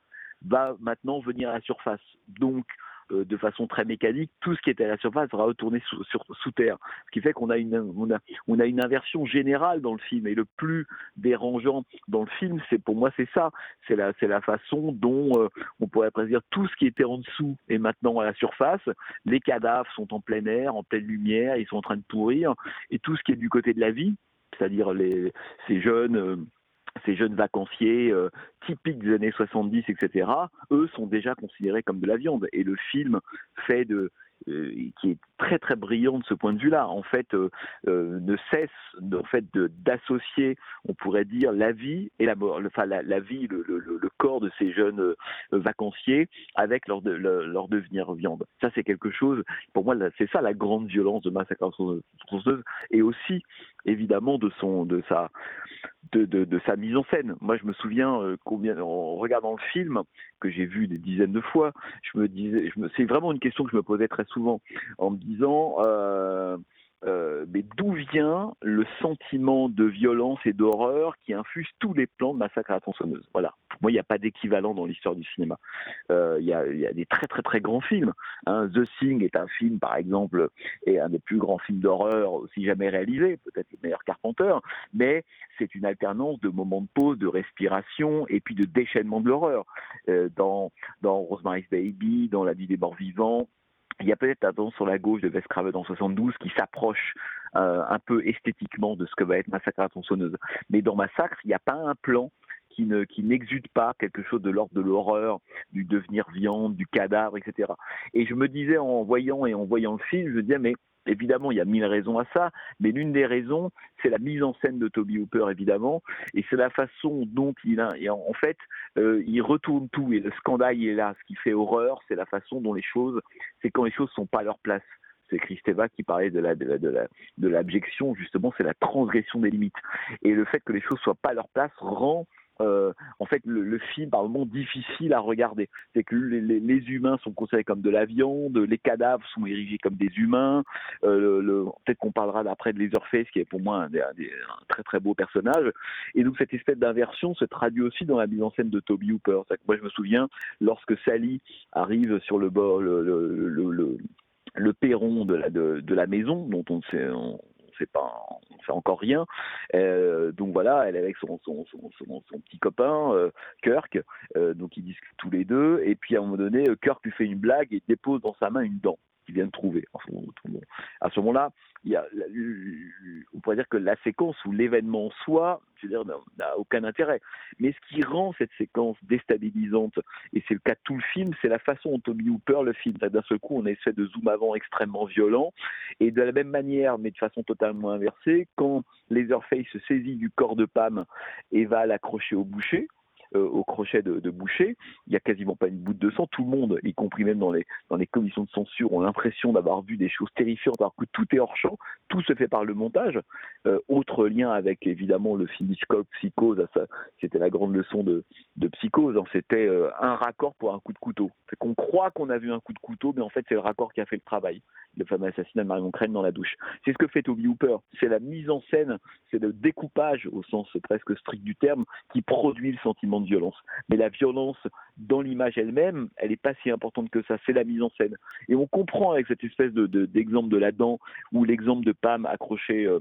va maintenant venir à la surface. Donc, euh, de façon très mécanique, tout ce qui était à la surface va retourner sous, terre. Ce qui fait qu'on a une, on a, on a une inversion générale dans le film. Et le plus dérangeant dans le film, c'est pour moi, c'est ça. C'est la, c'est la façon dont euh, on pourrait presque dire tout ce qui était en dessous est maintenant à la surface. Les cadavres sont en plein air, en pleine lumière, ils sont en train de pourrir. Et tout ce qui est du côté de la vie, c'est-à-dire les, ces jeunes. Euh, ces jeunes vacanciers euh, typiques des années 70, etc., eux sont déjà considérés comme de la viande. Et le film fait de, euh, qui est très très brillant de ce point de vue-là. En fait, euh, ne cesse en fait d'associer, on pourrait dire, la vie et la mort, enfin la, vie, le, le, corps de ces jeunes vacanciers avec leur, de, leur devenir viande. Ça, c'est quelque chose. Pour moi, c'est ça la grande violence de Massacre tronçonneuse et aussi évidemment de son de sa de, de, sa mise en scène. Moi, je me souviens euh, combien, en regardant le film que j'ai vu des dizaines de fois, je me disais, c'est vraiment une question que je me posais très souvent en me disant. Euh, euh, mais d'où vient le sentiment de violence et d'horreur qui infuse tous les plans de Massacre à la tronçonneuse? Voilà. Pour moi, il n'y a pas d'équivalent dans l'histoire du cinéma. Euh, il y, a, y, a, des très très très grands films. Hein. The Thing est un film, par exemple, et un des plus grands films d'horreur aussi jamais réalisé, peut-être le meilleur Carpenter, mais c'est une alternance de moments de pause, de respiration et puis de déchaînement de l'horreur. Euh, dans, dans Rosemary's Baby, dans La vie des morts vivants, il y a peut-être un don sur la gauche de Wes Craven en 72 qui s'approche euh, un peu esthétiquement de ce que va être Massacre à la. Mais dans Massacre, il n'y a pas un plan qui ne qui n'exude pas quelque chose de l'ordre de l'horreur, du devenir viande, du cadavre, etc. Et je me disais en voyant et en voyant le film, je me disais mais Évidemment, il y a mille raisons à ça, mais l'une des raisons, c'est la mise en scène de Toby Hooper, évidemment, et c'est la façon dont il a, en fait, euh, il retourne tout, et le scandale est là. Ce qui fait horreur, c'est la façon dont les choses, c'est quand les choses sont pas à leur place c'est Christeva qui parlait de la de l'abjection justement c'est la transgression des limites et le fait que les choses soient pas à leur place rend euh, en fait le, film par moments difficile à regarder. C'est que les, humains sont considérés comme de la viande, les cadavres sont érigés comme des humains. Le, Peut-être qu'on parlera d'après de Leatherface, qui est pour moi un, très très beau personnage. Et donc cette espèce d'inversion se traduit aussi dans la mise en scène de Toby Hooper. moi je me souviens lorsque Sally arrive sur le bord, le, le, le perron de la, maison, dont on sait, on, sait pas, encore rien. Euh, donc voilà, elle est avec son petit copain euh, Kirk, euh, donc ils discutent tous les deux. Et puis à un moment donné, Kirk lui fait une blague et dépose dans sa main une dent qu'il vient de trouver. à ce moment-là, on pourrait dire que la séquence ou l'événement en soi, n'a aucun intérêt. Mais ce qui rend cette séquence déstabilisante, et c'est le cas de tout le film, c'est la façon dont Tommy Hooper le film. D'un seul coup, on effet de zoom avant extrêmement violent, et de la même manière, mais de façon totalement inversée, quand Laserface se saisit du corps de Pam et va l'accrocher au boucher, euh, au crochet de, boucher. Il n'y a quasiment pas une goutte de sang. Tout le monde, y compris même dans les, commissions de censure, ont l'impression d'avoir vu des choses terrifiantes alors que tout est hors champ. Tout se fait par le montage. Euh, autre lien avec évidemment le film Hitchcock, Psychose, c'était la grande leçon de, Psychose. Hein. C'était euh, un raccord pour un coup de couteau. C'est qu'on croit qu'on a vu un coup de couteau, mais en fait c'est le raccord qui a fait le travail. Le fameux assassinat de Marion Crane dans la douche. C'est ce que fait Toby Hooper. C'est la mise en scène, c'est le découpage au sens presque strict du terme qui produit le sentiment de violence. Mais la violence dans l'image elle-même, elle n'est pas si importante que ça, c'est la mise en scène. Et on comprend avec cette espèce d'exemple de, de, la dent ou l'exemple de Pam accroché euh,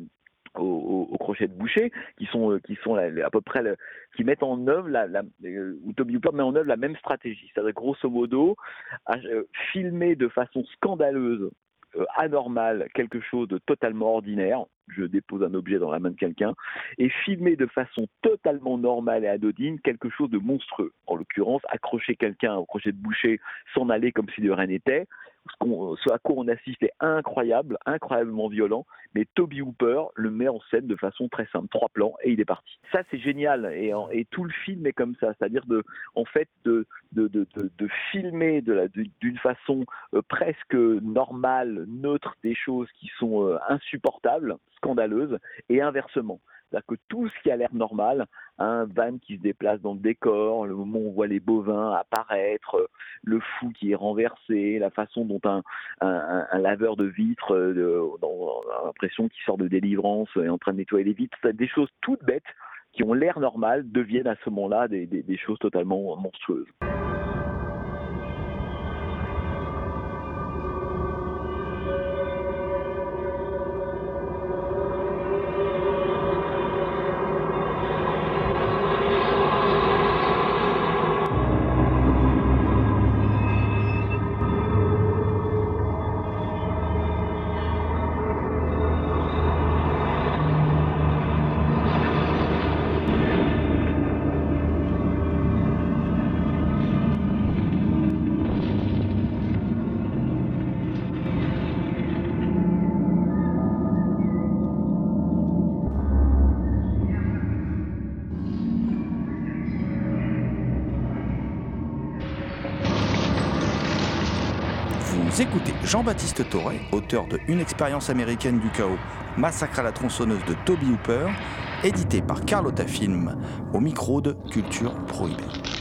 au, crochet de boucher, qui sont, euh, qui sont à peu près, qui mettent en œuvre, la, euh, ou Toby Hooper met en œuvre la même stratégie. C'est-à-dire, grosso modo, filmer de façon scandaleuse anormale quelque chose de totalement ordinaire, je dépose un objet dans la main de quelqu'un, et filmer de façon totalement normale et anodine quelque chose de monstrueux. En l'occurrence, accrocher quelqu'un au crochet de boucher, s'en aller comme si de rien n'était, ce, à quoi on assiste est incroyable, incroyablement violent, mais Toby Hooper le met en scène de façon très simple, trois plans et il est parti. Ça c'est génial et, tout le film est comme ça, c'est-à-dire de, en fait, de filmer d'une façon euh, presque normale, neutre des choses qui sont euh, insupportables, scandaleuses, et inversement. C'est-à-dire que tout ce qui a l'air normal, un van qui se déplace dans le décor, le moment où on voit les bovins apparaître, le fou qui est renversé, la façon dont un, laveur de vitres, euh, dans l'impression qu'il sort de délivrance, est en train de nettoyer les vitres, des choses toutes bêtes qui ont l'air normales deviennent à ce moment-là des choses totalement monstrueuses. Jean-Baptiste Toré, auteur de Une expérience américaine du chaos, Massacre à la tronçonneuse de Toby Hooper, édité par Carlotta Film, au micro de Culture Prohibée.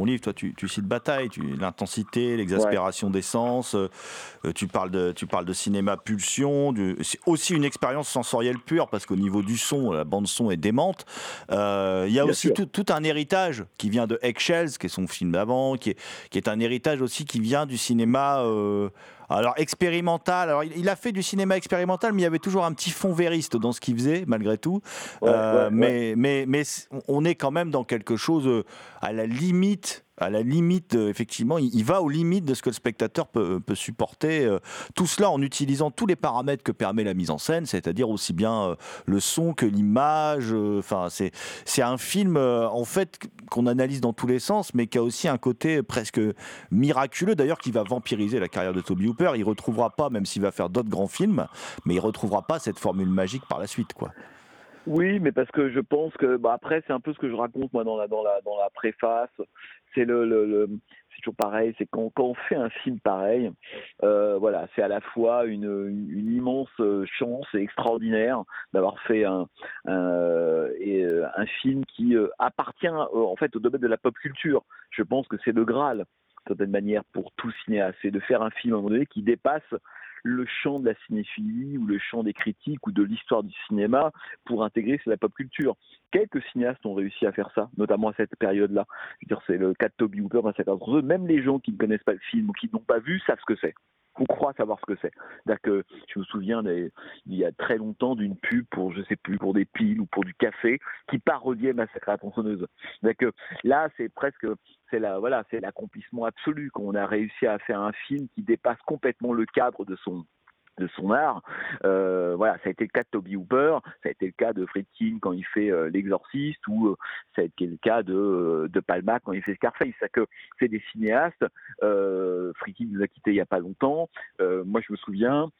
Ton livre, toi, tu, cites bataille, l'intensité, l'exaspération des sens. Euh, tu, parles de, tu parles de cinéma pulsion. C'est aussi une expérience sensorielle pure parce qu'au niveau du son, la bande son est démente. Euh, il y a aussi tout, un héritage qui vient de Eggshells, qui est son film d'avant, qui est, qui est un héritage aussi qui vient du cinéma. Euh, alors expérimental. Alors il, a fait du cinéma expérimental, mais il y avait toujours un petit fond vériste dans ce qu'il faisait, malgré tout. Euh, mais, mais, mais on est quand même dans quelque chose à la limite à la limite, euh, effectivement, il, va aux limites de ce que le spectateur peut, supporter. Euh, tout cela en utilisant tous les paramètres que permet la mise en scène, c'est-à-dire aussi bien euh, le son que l'image. Enfin, c'est c'est un film en fait qu'on analyse dans tous les sens, mais qui a aussi un côté presque miraculeux, d'ailleurs, qui va vampiriser la carrière de Toby Hooper. Il retrouvera pas, même s'il va faire d'autres grands films, mais il retrouvera pas cette formule magique par la suite, quoi. Oui, mais parce que je pense que bah après c'est un peu ce que je raconte moi dans la dans la dans la préface c'est le, le, c'est toujours pareil, c'est quand, quand on fait un film pareil, euh, voilà, c'est à la fois une, une, immense euh, chance et extraordinaire d'avoir fait un, un, et, euh, un film qui appartient en fait au domaine de la pop culture. Je pense que c'est le Graal, de certaine manière, pour tout cinéaste, c'est de faire un film à un moment donné qui dépasse le champ de la cinéphilie ou le champ des critiques ou de l'histoire du cinéma pour intégrer la pop culture. Quelques cinéastes ont réussi à faire ça, notamment à cette période-là. C'est le cas de Toby Hooper, même les gens qui ne connaissent pas le film ou qui n'ont pas vu savent ce que c'est on croit savoir ce que c'est. Que je me souviens il y a très longtemps d'une pub pour je sais plus pour des piles ou pour du café qui parodiait Massacre à la tronçonneuse. Que là c'est presque c'est la voilà c'est l'accomplissement absolu qu'on a réussi à faire un film qui dépasse complètement le cadre de son de son art. Euh, voilà, ça a été le cas de Toby Hooper, ça a été le cas de Friedkin quand il fait euh, L'Exorciste, ou euh, ça a été le cas de, de Palma quand il fait Scarface. C'est que c'est des cinéastes. Friedkin nous a quittés il n'y a pas longtemps. moi, je me souviens,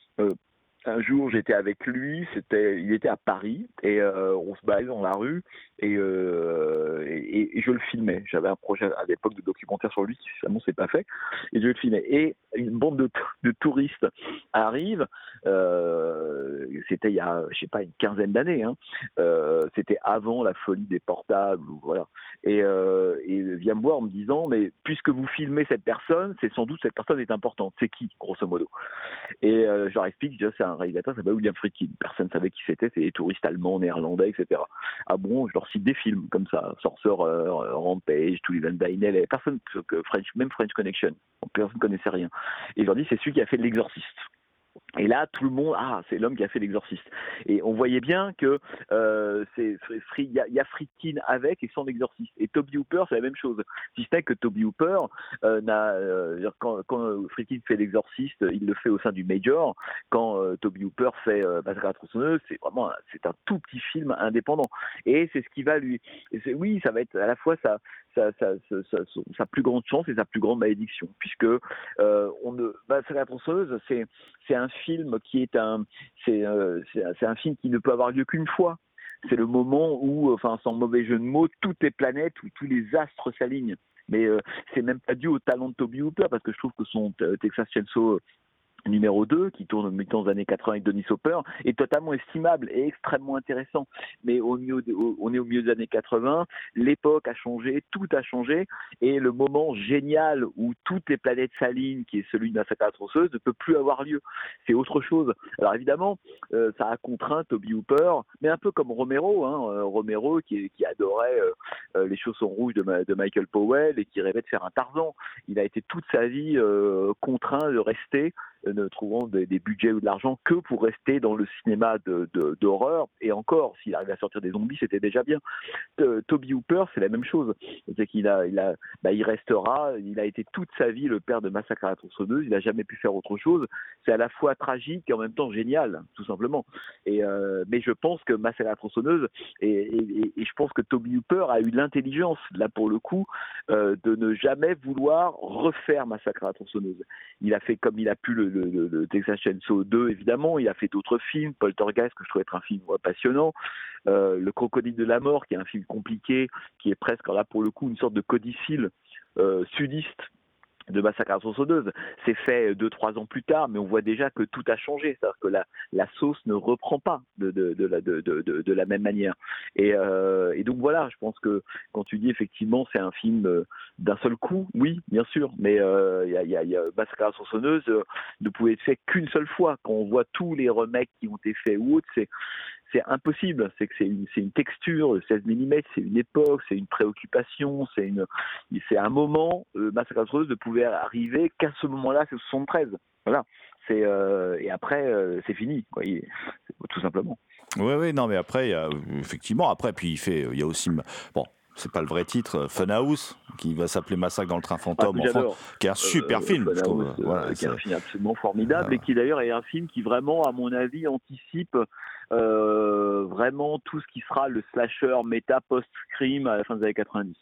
un jour, j'étais avec lui, c'était, il était à Paris et euh, on se baladait dans la rue et, euh, et, et, je le filmais. J'avais un projet à l'époque de documentaire sur lui, qui finalement c'est pas fait, et je le filmais. Et une bande de, de touristes arrive. Euh, c'était il y a, je sais pas, une quinzaine d'années. Hein. C'était avant la folie des portables, voilà. Et, et vient me voir en me disant, mais puisque vous filmez cette personne, c'est sans doute cette personne est importante. C'est qui, grosso modo? Et je leur explique, c'est un réalisateur, pas William Friedkin. Personne ne savait qui c'était, c'est des touristes allemands, néerlandais, etc. Ah bon, je leur cite des films comme ça, Sorcerer, Rampage, Tully Van Dynel, personne, French, même French Connection, personne ne connaissait rien. Et je leur dis, c'est celui qui a fait l'exorciste. Et là, tout le monde, ah, c'est l'homme qui a fait l'exorciste. Et on voyait bien que euh, c'est il y, y a Friedkin avec et sans l'exorciste. Et Toby Hooper, c'est la même chose. Si ce n'est que Toby Hooper euh, euh, quand, quand Friedkin fait l'exorciste, il le fait au sein du Major. Quand euh, Toby Hooper fait euh, la tronçonneuse, c'est vraiment, c'est un tout petit film indépendant. Et c'est ce qui va lui, oui, ça va être à la fois sa, sa, sa, sa, plus grande chance et sa plus grande malédiction, puisque euh, on ne, la tronçonneuse, c'est un film qui est un c'est euh, c'est un film qui ne peut avoir lieu qu'une fois. C'est le moment où, enfin, sans mauvais jeu de mots, toutes les planètes, où tous les astres s'alignent. Mais euh, c'est même pas dû au talent de Toby Hooper, parce que je trouve que son Texas Chainsaw numéro 2, qui tourne au temps des années 80 avec Denis Hopper, est totalement estimable et extrêmement intéressant. Mais au milieu on est au milieu des années 80, l'époque a changé, tout a changé, et le moment génial où toutes les planètes s'alignent, qui est celui de Massacre tronçonneuse, ne peut plus avoir lieu. C'est autre chose. Alors évidemment, euh, ça a contraint Toby Hooper, mais un peu comme Romero, hein, euh, Romero qui, qui adorait euh, les chaussons rouges de, de, Michael Powell et qui rêvait de faire un Tarzan. Il a été toute sa vie contraint de rester ne trouvant des, budgets ou de l'argent que pour rester dans le cinéma d'horreur. De, et encore, s'il arrive à sortir des zombies, c'était déjà bien. Toby Hooper, c'est la même chose. C'est qu'il a, il a, bah, il restera. Il a été toute sa vie le père de Massacre à la tronçonneuse. Il n'a jamais pu faire autre chose. C'est à la fois tragique et en même temps génial, tout simplement. Et euh, mais je pense que Massacre à la tronçonneuse et, je pense que Toby Hooper a eu l'intelligence, là pour le coup, euh, de ne jamais vouloir refaire Massacre à la tronçonneuse. Il a fait comme il a pu le, le, Texas Chainsaw 2, évidemment. Il a fait d'autres films, Poltergeist, que je trouve être un film passionnant. Euh, le Crocodile de la mort, qui est un film compliqué, qui est presque, là pour le coup, une sorte de codicile euh, sudiste de Massacre à la tronçonneuse. C'est fait deux, trois ans plus tard, mais on voit déjà que tout a changé. C'est-à-dire que la, la, sauce ne reprend pas de, de, de, la, de la, même manière. Et, euh, et, donc voilà, je pense que quand tu dis effectivement c'est un film euh, d'un seul coup, oui, bien sûr, mais euh, y a, y a, y a Massacre à la tronçonneuse euh, ne pouvait être fait qu'une seule fois. Quand on voit tous les remakes qui ont été faits ou autres, c'est c'est impossible. C'est que c'est une, une, texture, le 16 mm, c'est une époque, c'est une préoccupation, c'est une, c'est un moment. Euh, Massacre ne pouvait arriver qu'à ce moment-là, c'est 73. Voilà. C'est euh, et après, euh, c'est fini, quoi, tout simplement. Oui, oui, non, mais après, il y a, effectivement, après, puis il fait, il y a aussi, bon, c'est pas le vrai titre, Funhouse, qui va s'appeler Massacre dans le train fantôme, ah, qui est un super film, je trouve. Voilà, qui est un film absolument formidable et qui d'ailleurs est un film qui vraiment, à mon avis, anticipe euh, vraiment tout ce qui sera le slasher méta post-scream à la fin des années 90.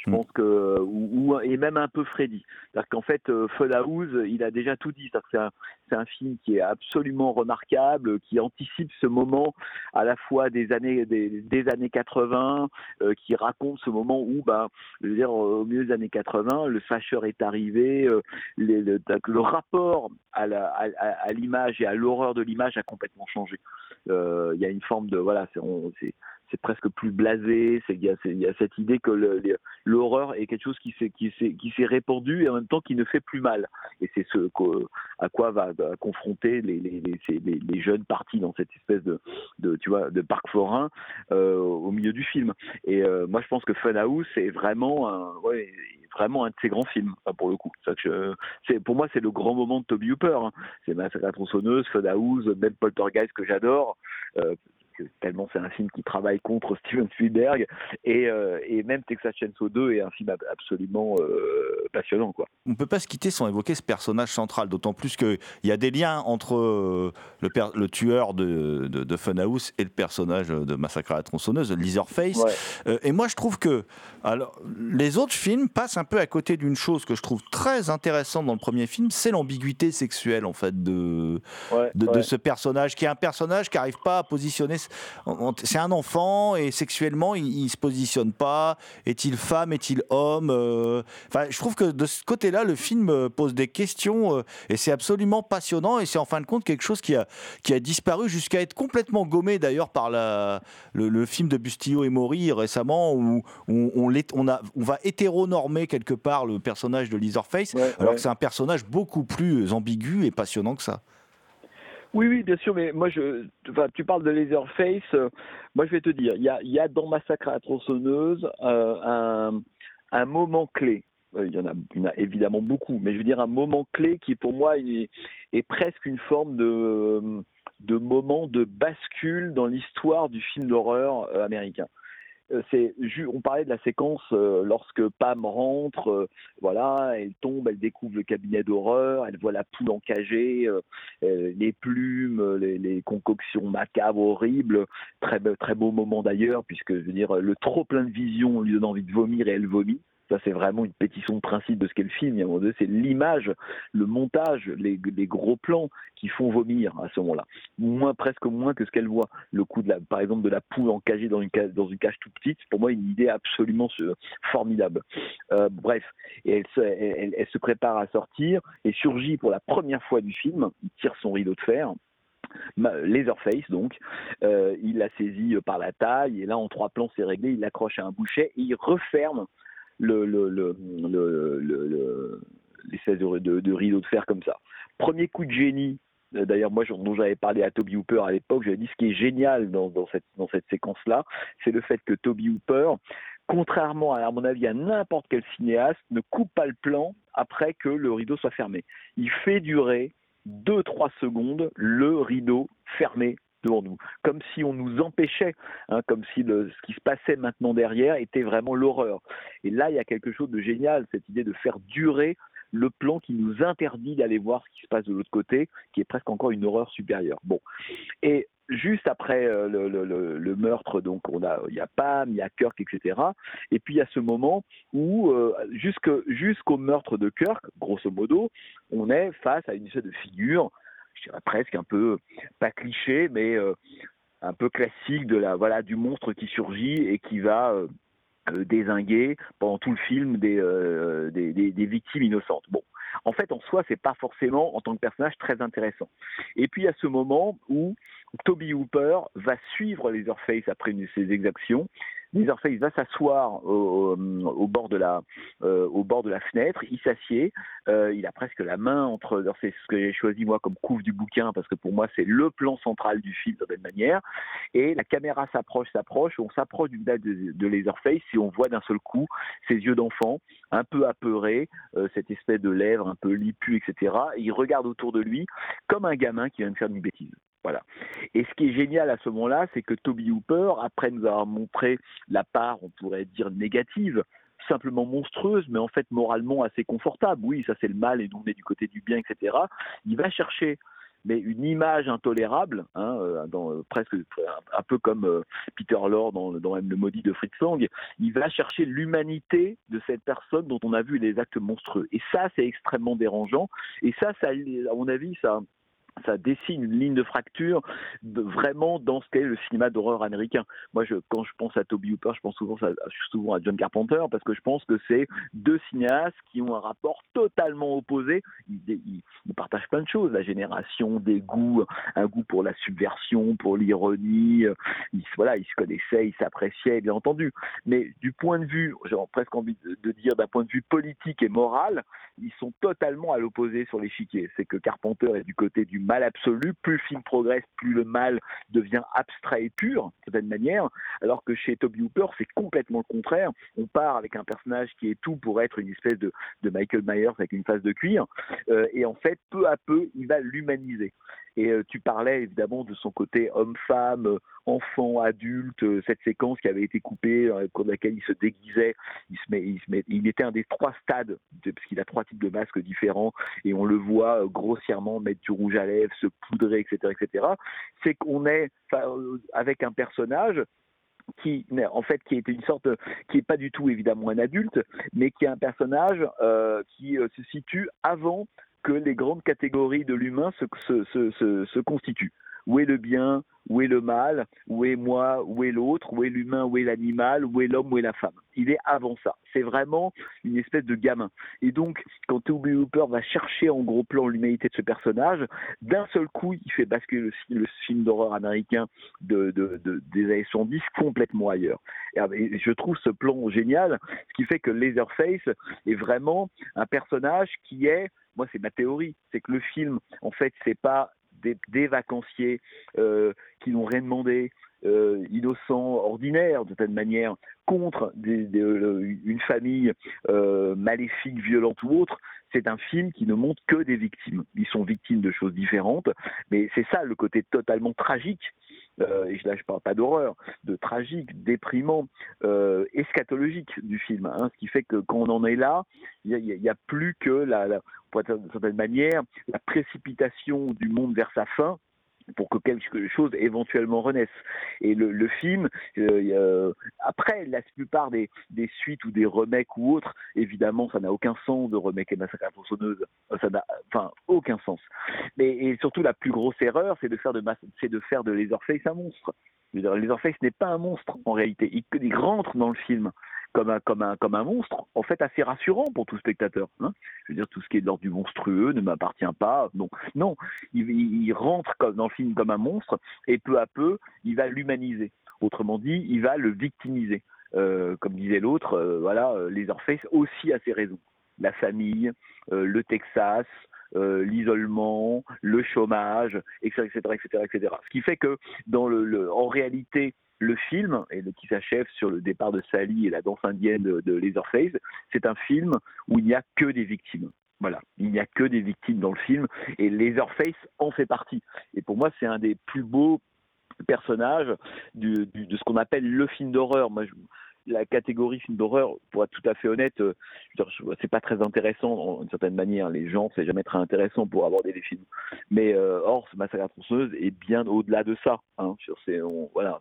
Je pense que ou, et même un peu Freddy. C'est-à-dire qu'en fait, euh, House, il a déjà tout dit. C'est un, un, film qui est absolument remarquable, qui anticipe ce moment à la fois des années des, années 80, euh, qui raconte ce moment où, ben, je veux dire, au milieu des années 80, le slasher est arrivé, euh, le, rapport à l'image et à l'horreur de l'image a complètement changé. Il y a une forme de voilà, c'est c'est presque plus blasé. Il y, a cette idée que l'horreur est quelque chose qui s'est répandu et en même temps qui ne fait plus mal. Et c'est ce à quoi va, confronter les, jeunes partis dans cette espèce de, parc forain euh, au milieu du film. Et euh, moi je pense que Funhouse c'est vraiment un ouais, vraiment un de ses grands films pour le coup. Pour moi c'est le grand moment de Toby Hooper. Hein. C'est Massacre à tronçonneuse, Funhouse, même Poltergeist que j'adore. Euh, tellement c'est un film qui travaille contre [LAUGHS] Steven Spielberg et, euh, et même Texas Chainsaw 2 est un film absolument euh, passionnant quoi. On peut pas se quitter sans évoquer ce personnage central, d'autant plus qu'il y a des liens entre euh, le, le tueur de, de, Funhouse et le personnage de Massacre à la tronçonneuse, Leatherface. et moi je trouve que alors, les autres films passent un peu à côté d'une chose que je trouve très intéressante dans le premier film, c'est l'ambiguïté sexuelle en fait de, de, de, ce personnage, qui est un personnage qui n'arrive pas à positionner c'est un enfant et sexuellement, il, ne se positionne pas. Est-il femme? Est-il homme? Euh, Enfin, je trouve que de ce côté-là, le film euh, pose des questions euh, et c'est absolument passionnant. Et c'est en fin de compte quelque chose qui a, qui a disparu jusqu'à être complètement gommé d'ailleurs par la, le, film de Bustillo et Mori récemment où, on, on, on, a, on va hétéronormer quelque part le personnage de Leatherface, alors que c'est un personnage beaucoup plus ambigu et passionnant que ça. Oui, oui, bien sûr, mais moi, je, tu parles de Laserface. Euh, moi, je vais te dire, il y a, dans Massacre à la tronçonneuse euh, un, moment clé. Euh, il y, en a, évidemment beaucoup, mais je veux dire un moment clé qui, pour moi, est, presque une forme de moment de bascule dans l'histoire du film d'horreur américain. Euh, c'est on parlait de la séquence euh, lorsque Pam rentre, euh, voilà, elle tombe, elle découvre le cabinet d'horreur, elle voit la poule encagée, les plumes, les, concoctions macabres, horribles, très très beau moment d'ailleurs, puisque je veux dire le trop plein de vision lui donne envie de vomir et elle vomit. Ça, c'est vraiment une pétition de principe de ce qu'est le film. C'est l'image, le montage, les, gros plans qui font vomir à ce moment-là. Moins, presque moins que ce qu'elle voit. Le coup, de la, par exemple, de la poule encagée dans une cage, dans une cage toute petite, pour moi, une idée absolument formidable. Euh, bref, elle se prépare à sortir et surgit pour la première fois du film. Il tire son rideau de fer. Laserface donc, euh, il la saisit par la taille et là en trois plans c'est réglé, il l'accroche à un bouchet et il referme le, de, de, de, rideau de fer comme ça. Premier coup de génie, d'ailleurs moi dont j'avais parlé à Toby Hooper à l'époque, j'avais dit ce qui est génial dans, dans cette séquence-là, c'est le fait que Toby Hooper, contrairement à, à mon avis à n'importe quel cinéaste, ne coupe pas le plan après que le rideau soit fermé. Il fait durer 2-3 secondes le rideau fermé devant nous, comme si on nous empêchait, hein, comme si ce qui se passait maintenant derrière était vraiment l'horreur. Et là, il y a quelque chose de génial, cette idée de faire durer le plan qui nous interdit d'aller voir ce qui se passe de l'autre côté, qui est presque encore une horreur supérieure. Bon, et juste après euh, le, meurtre, donc on a, il y a Pam, il y a Kirk, etc. Et puis il y a ce moment où euh, jusqu'au meurtre de Kirk, grosso modo, on est face à une espèce de figure, je dirais presque un peu pas cliché, mais euh, un peu classique de la voilà du monstre qui surgit et qui va euh, désinguer pendant tout le film des, euh, des, des, victimes innocentes. Bon, en fait, en soi, c'est pas forcément en tant que personnage très intéressant. Et puis à ce moment où Toby Hooper va suivre Leatherface après ses exactions. Leatherface va s'asseoir au, au, bord de la, euh, au bord de la fenêtre, il s'assied, euh, il a presque la main entre, c'est ce que j'ai choisi moi comme couve du bouquin parce que pour moi c'est le plan central du film de cette manière, et la caméra s'approche, s'approche, on s'approche d'une date de, de Leatherface et on voit d'un seul coup ses yeux d'enfant, un peu apeurés, euh, cette espèce de lèvres un peu lipues, etc. Et il regarde autour de lui comme un gamin qui vient de faire une bêtise. Voilà. Et ce qui est génial à ce moment-là, c'est que Toby Hooper, après nous avoir montré la part, on pourrait dire négative, simplement monstrueuse, mais en fait moralement assez confortable. Oui, ça c'est le mal et nous on est du côté du bien, etc. Il va chercher mais une image intolérable, hein, dans, euh, presque un peu comme euh, Peter Lorre dans, dans Le Maudit de Fritz Lang, il va chercher l'humanité de cette personne dont on a vu les actes monstrueux. Et ça, c'est extrêmement dérangeant. Et ça, à mon avis, ça, ça dessine une ligne de fracture vraiment dans ce qu'est le cinéma d'horreur américain. Moi, quand je pense à Toby Hooper, je pense souvent à, John Carpenter parce que je pense que c'est deux cinéastes qui ont un rapport totalement opposé. Ils, partagent plein de choses, la génération, des goûts, un goût pour la subversion, pour l'ironie. Ils, voilà, ils se connaissaient, ils s'appréciaient, bien entendu. Mais du point de vue, j'ai presque envie de, de dire d'un point de vue politique et moral, ils sont totalement à l'opposé sur l'échiquier. C'est que Carpenter est du côté du mal absolu. Plus le film progresse, plus le mal devient abstrait et pur, de certaine manière. Alors que chez Toby Hooper, c'est complètement le contraire. On part avec un personnage qui est tout pour être une espèce de, de Michael Myers avec une face de cuir. Euh, et en fait, peu à peu, il va l'humaniser. Et euh, tu parlais évidemment de son côté homme-femme, euh, enfant, adulte, euh, cette séquence qui avait été coupée, au cours de laquelle il se déguisait, il, se met, il, était un des trois stades, de, parce qu'il a trois types de masques différents, et on le voit grossièrement mettre du rouge à lèvres, se poudrer, etc. etc. C'est qu'on est avec un personnage qui en fait qui est une sorte qui est pas du tout évidemment un adulte mais qui est un personnage qui se situe avant que les grandes catégories de l'humain se, se, se, se, constituent. Où est le bien Où est le mal Où est moi Où est l'autre Où est l'humain Où est l'animal Où est l'homme Où est la femme Il est avant ça. C'est vraiment une espèce de gamin. Et donc, quand Toby Hooper va chercher en gros plan l'humanité de ce personnage, d'un seul coup, il fait basculer le, film d'horreur américain de, de, de, des années 70 complètement ailleurs. Et je trouve ce plan génial, ce qui fait que Laserface est vraiment un personnage qui est moi c'est ma théorie, c'est que le film, en fait, c'est pas des, vacanciers euh, qui n'ont rien demandé, euh, innocents, ordinaires, de certaine manière, contre des, une famille euh, maléfique, violente ou autre. C'est un film qui ne montre que des victimes. Ils sont victimes de choses différentes, mais c'est ça le côté totalement tragique euh, et là je parle pas d'horreur, de tragique, déprimant, euh, eschatologique du film. Hein, ce qui fait que quand on en est là, il n'y a, a, plus que la, la certaine manière, la précipitation du monde vers sa fin pour que quelque chose éventuellement renaisse. Et le, film, euh, après la plupart des, suites ou des remakes ou autres, évidemment, ça n'a aucun sens de remake et Massacre à la Ça n'a, enfin, aucun sens. Mais et surtout, la plus grosse erreur, c'est de faire de, c'est de Leatherface un monstre. Leatherface n'est pas un monstre en réalité. Il, il rentre dans le film comme un, comme un, comme un monstre, en fait assez rassurant pour tout spectateur. Hein. Je veux dire, tout ce qui est de l'ordre du monstrueux ne m'appartient pas. Donc, non, il, il, rentre comme, dans le film comme un monstre et peu à peu, il va l'humaniser. Autrement dit, il va le victimiser. Euh, comme disait l'autre, euh, voilà, euh, les Orpheus aussi à ses raisons. La famille, euh, le Texas, euh, l'isolement, le chômage, etc., etc., etc., etc. Ce qui fait que, en réalité, le film, et qui s'achève sur le départ de Sally et la danse indienne de, de Leatherface, c'est un film où il n'y a que des victimes. Voilà, il n'y a que des victimes dans le film et Leatherface en fait partie. Et pour moi, c'est un des plus beaux personnages de ce qu'on appelle le film d'horreur. Moi, je, la catégorie film d'horreur, pour être tout à fait honnête, euh, c'est pas très intéressant d'une certaine manière. Les gens, c'est jamais très intéressant pour aborder des films. Mais euh, Massacre à tronçonneuse est bien au-delà de ça. Hein,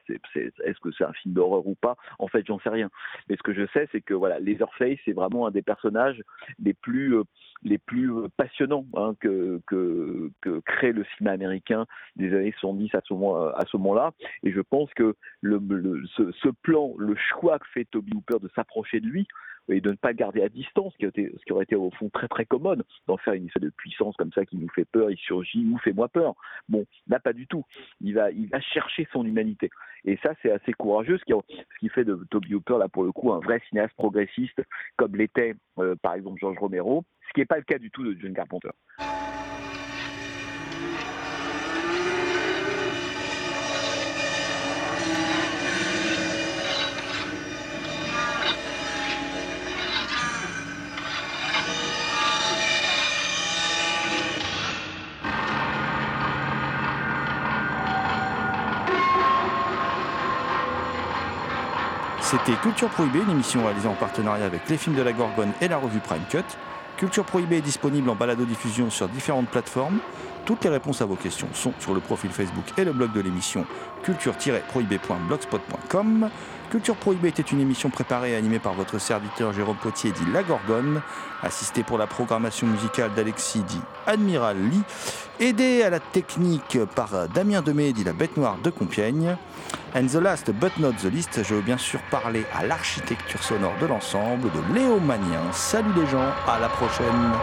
est-ce que c'est un film d'horreur ou pas? En fait, j'en sais rien. Mais ce que je sais, c'est que voilà, Leatherface, c'est vraiment un des personnages les plus euh, les plus euh, passionnants hein, que, que, que, crée le cinéma américain des années 70 à ce moment-là. Et je pense que ce, ce plan, le choix que fait Toby Hooper de s'approcher de lui et de ne pas garder à distance, ce qui, aurait été au fond très très commode, d'en faire une espèce de puissance comme ça qui nous fait peur, il surgit, nous fait moins peur. Bon, là pas du tout. Il va, chercher son humanité. Et ça c'est assez courageux, ce qui, fait de Toby Hooper là pour le coup un vrai cinéaste progressiste, comme l'était euh, par exemple George Romero, ce qui n'est pas le cas du tout de John Carpenter. C'était Culture Prohibée, une émission réalisée en partenariat avec les films de la Gorgone et la revue Prime Cut. Culture Prohibée est disponible en balado-diffusion sur différentes plateformes. Toutes les réponses à vos questions sont sur le profil Facebook et le blog de l'émission culture-prohibée.blogspot.com. Culture Prohibée était une émission préparée et animée par votre serviteur Jérôme Potier dit La Gorgone, assisté pour la programmation musicale d'Alexis dit Admiral Lee, aidé à la technique par Damien Demey dit La Bête Noire de Compiègne. And the last but not the least, je veux bien sûr parler à l'architecture sonore de l'ensemble de Léo Magnien. Salut les gens, à la prochaine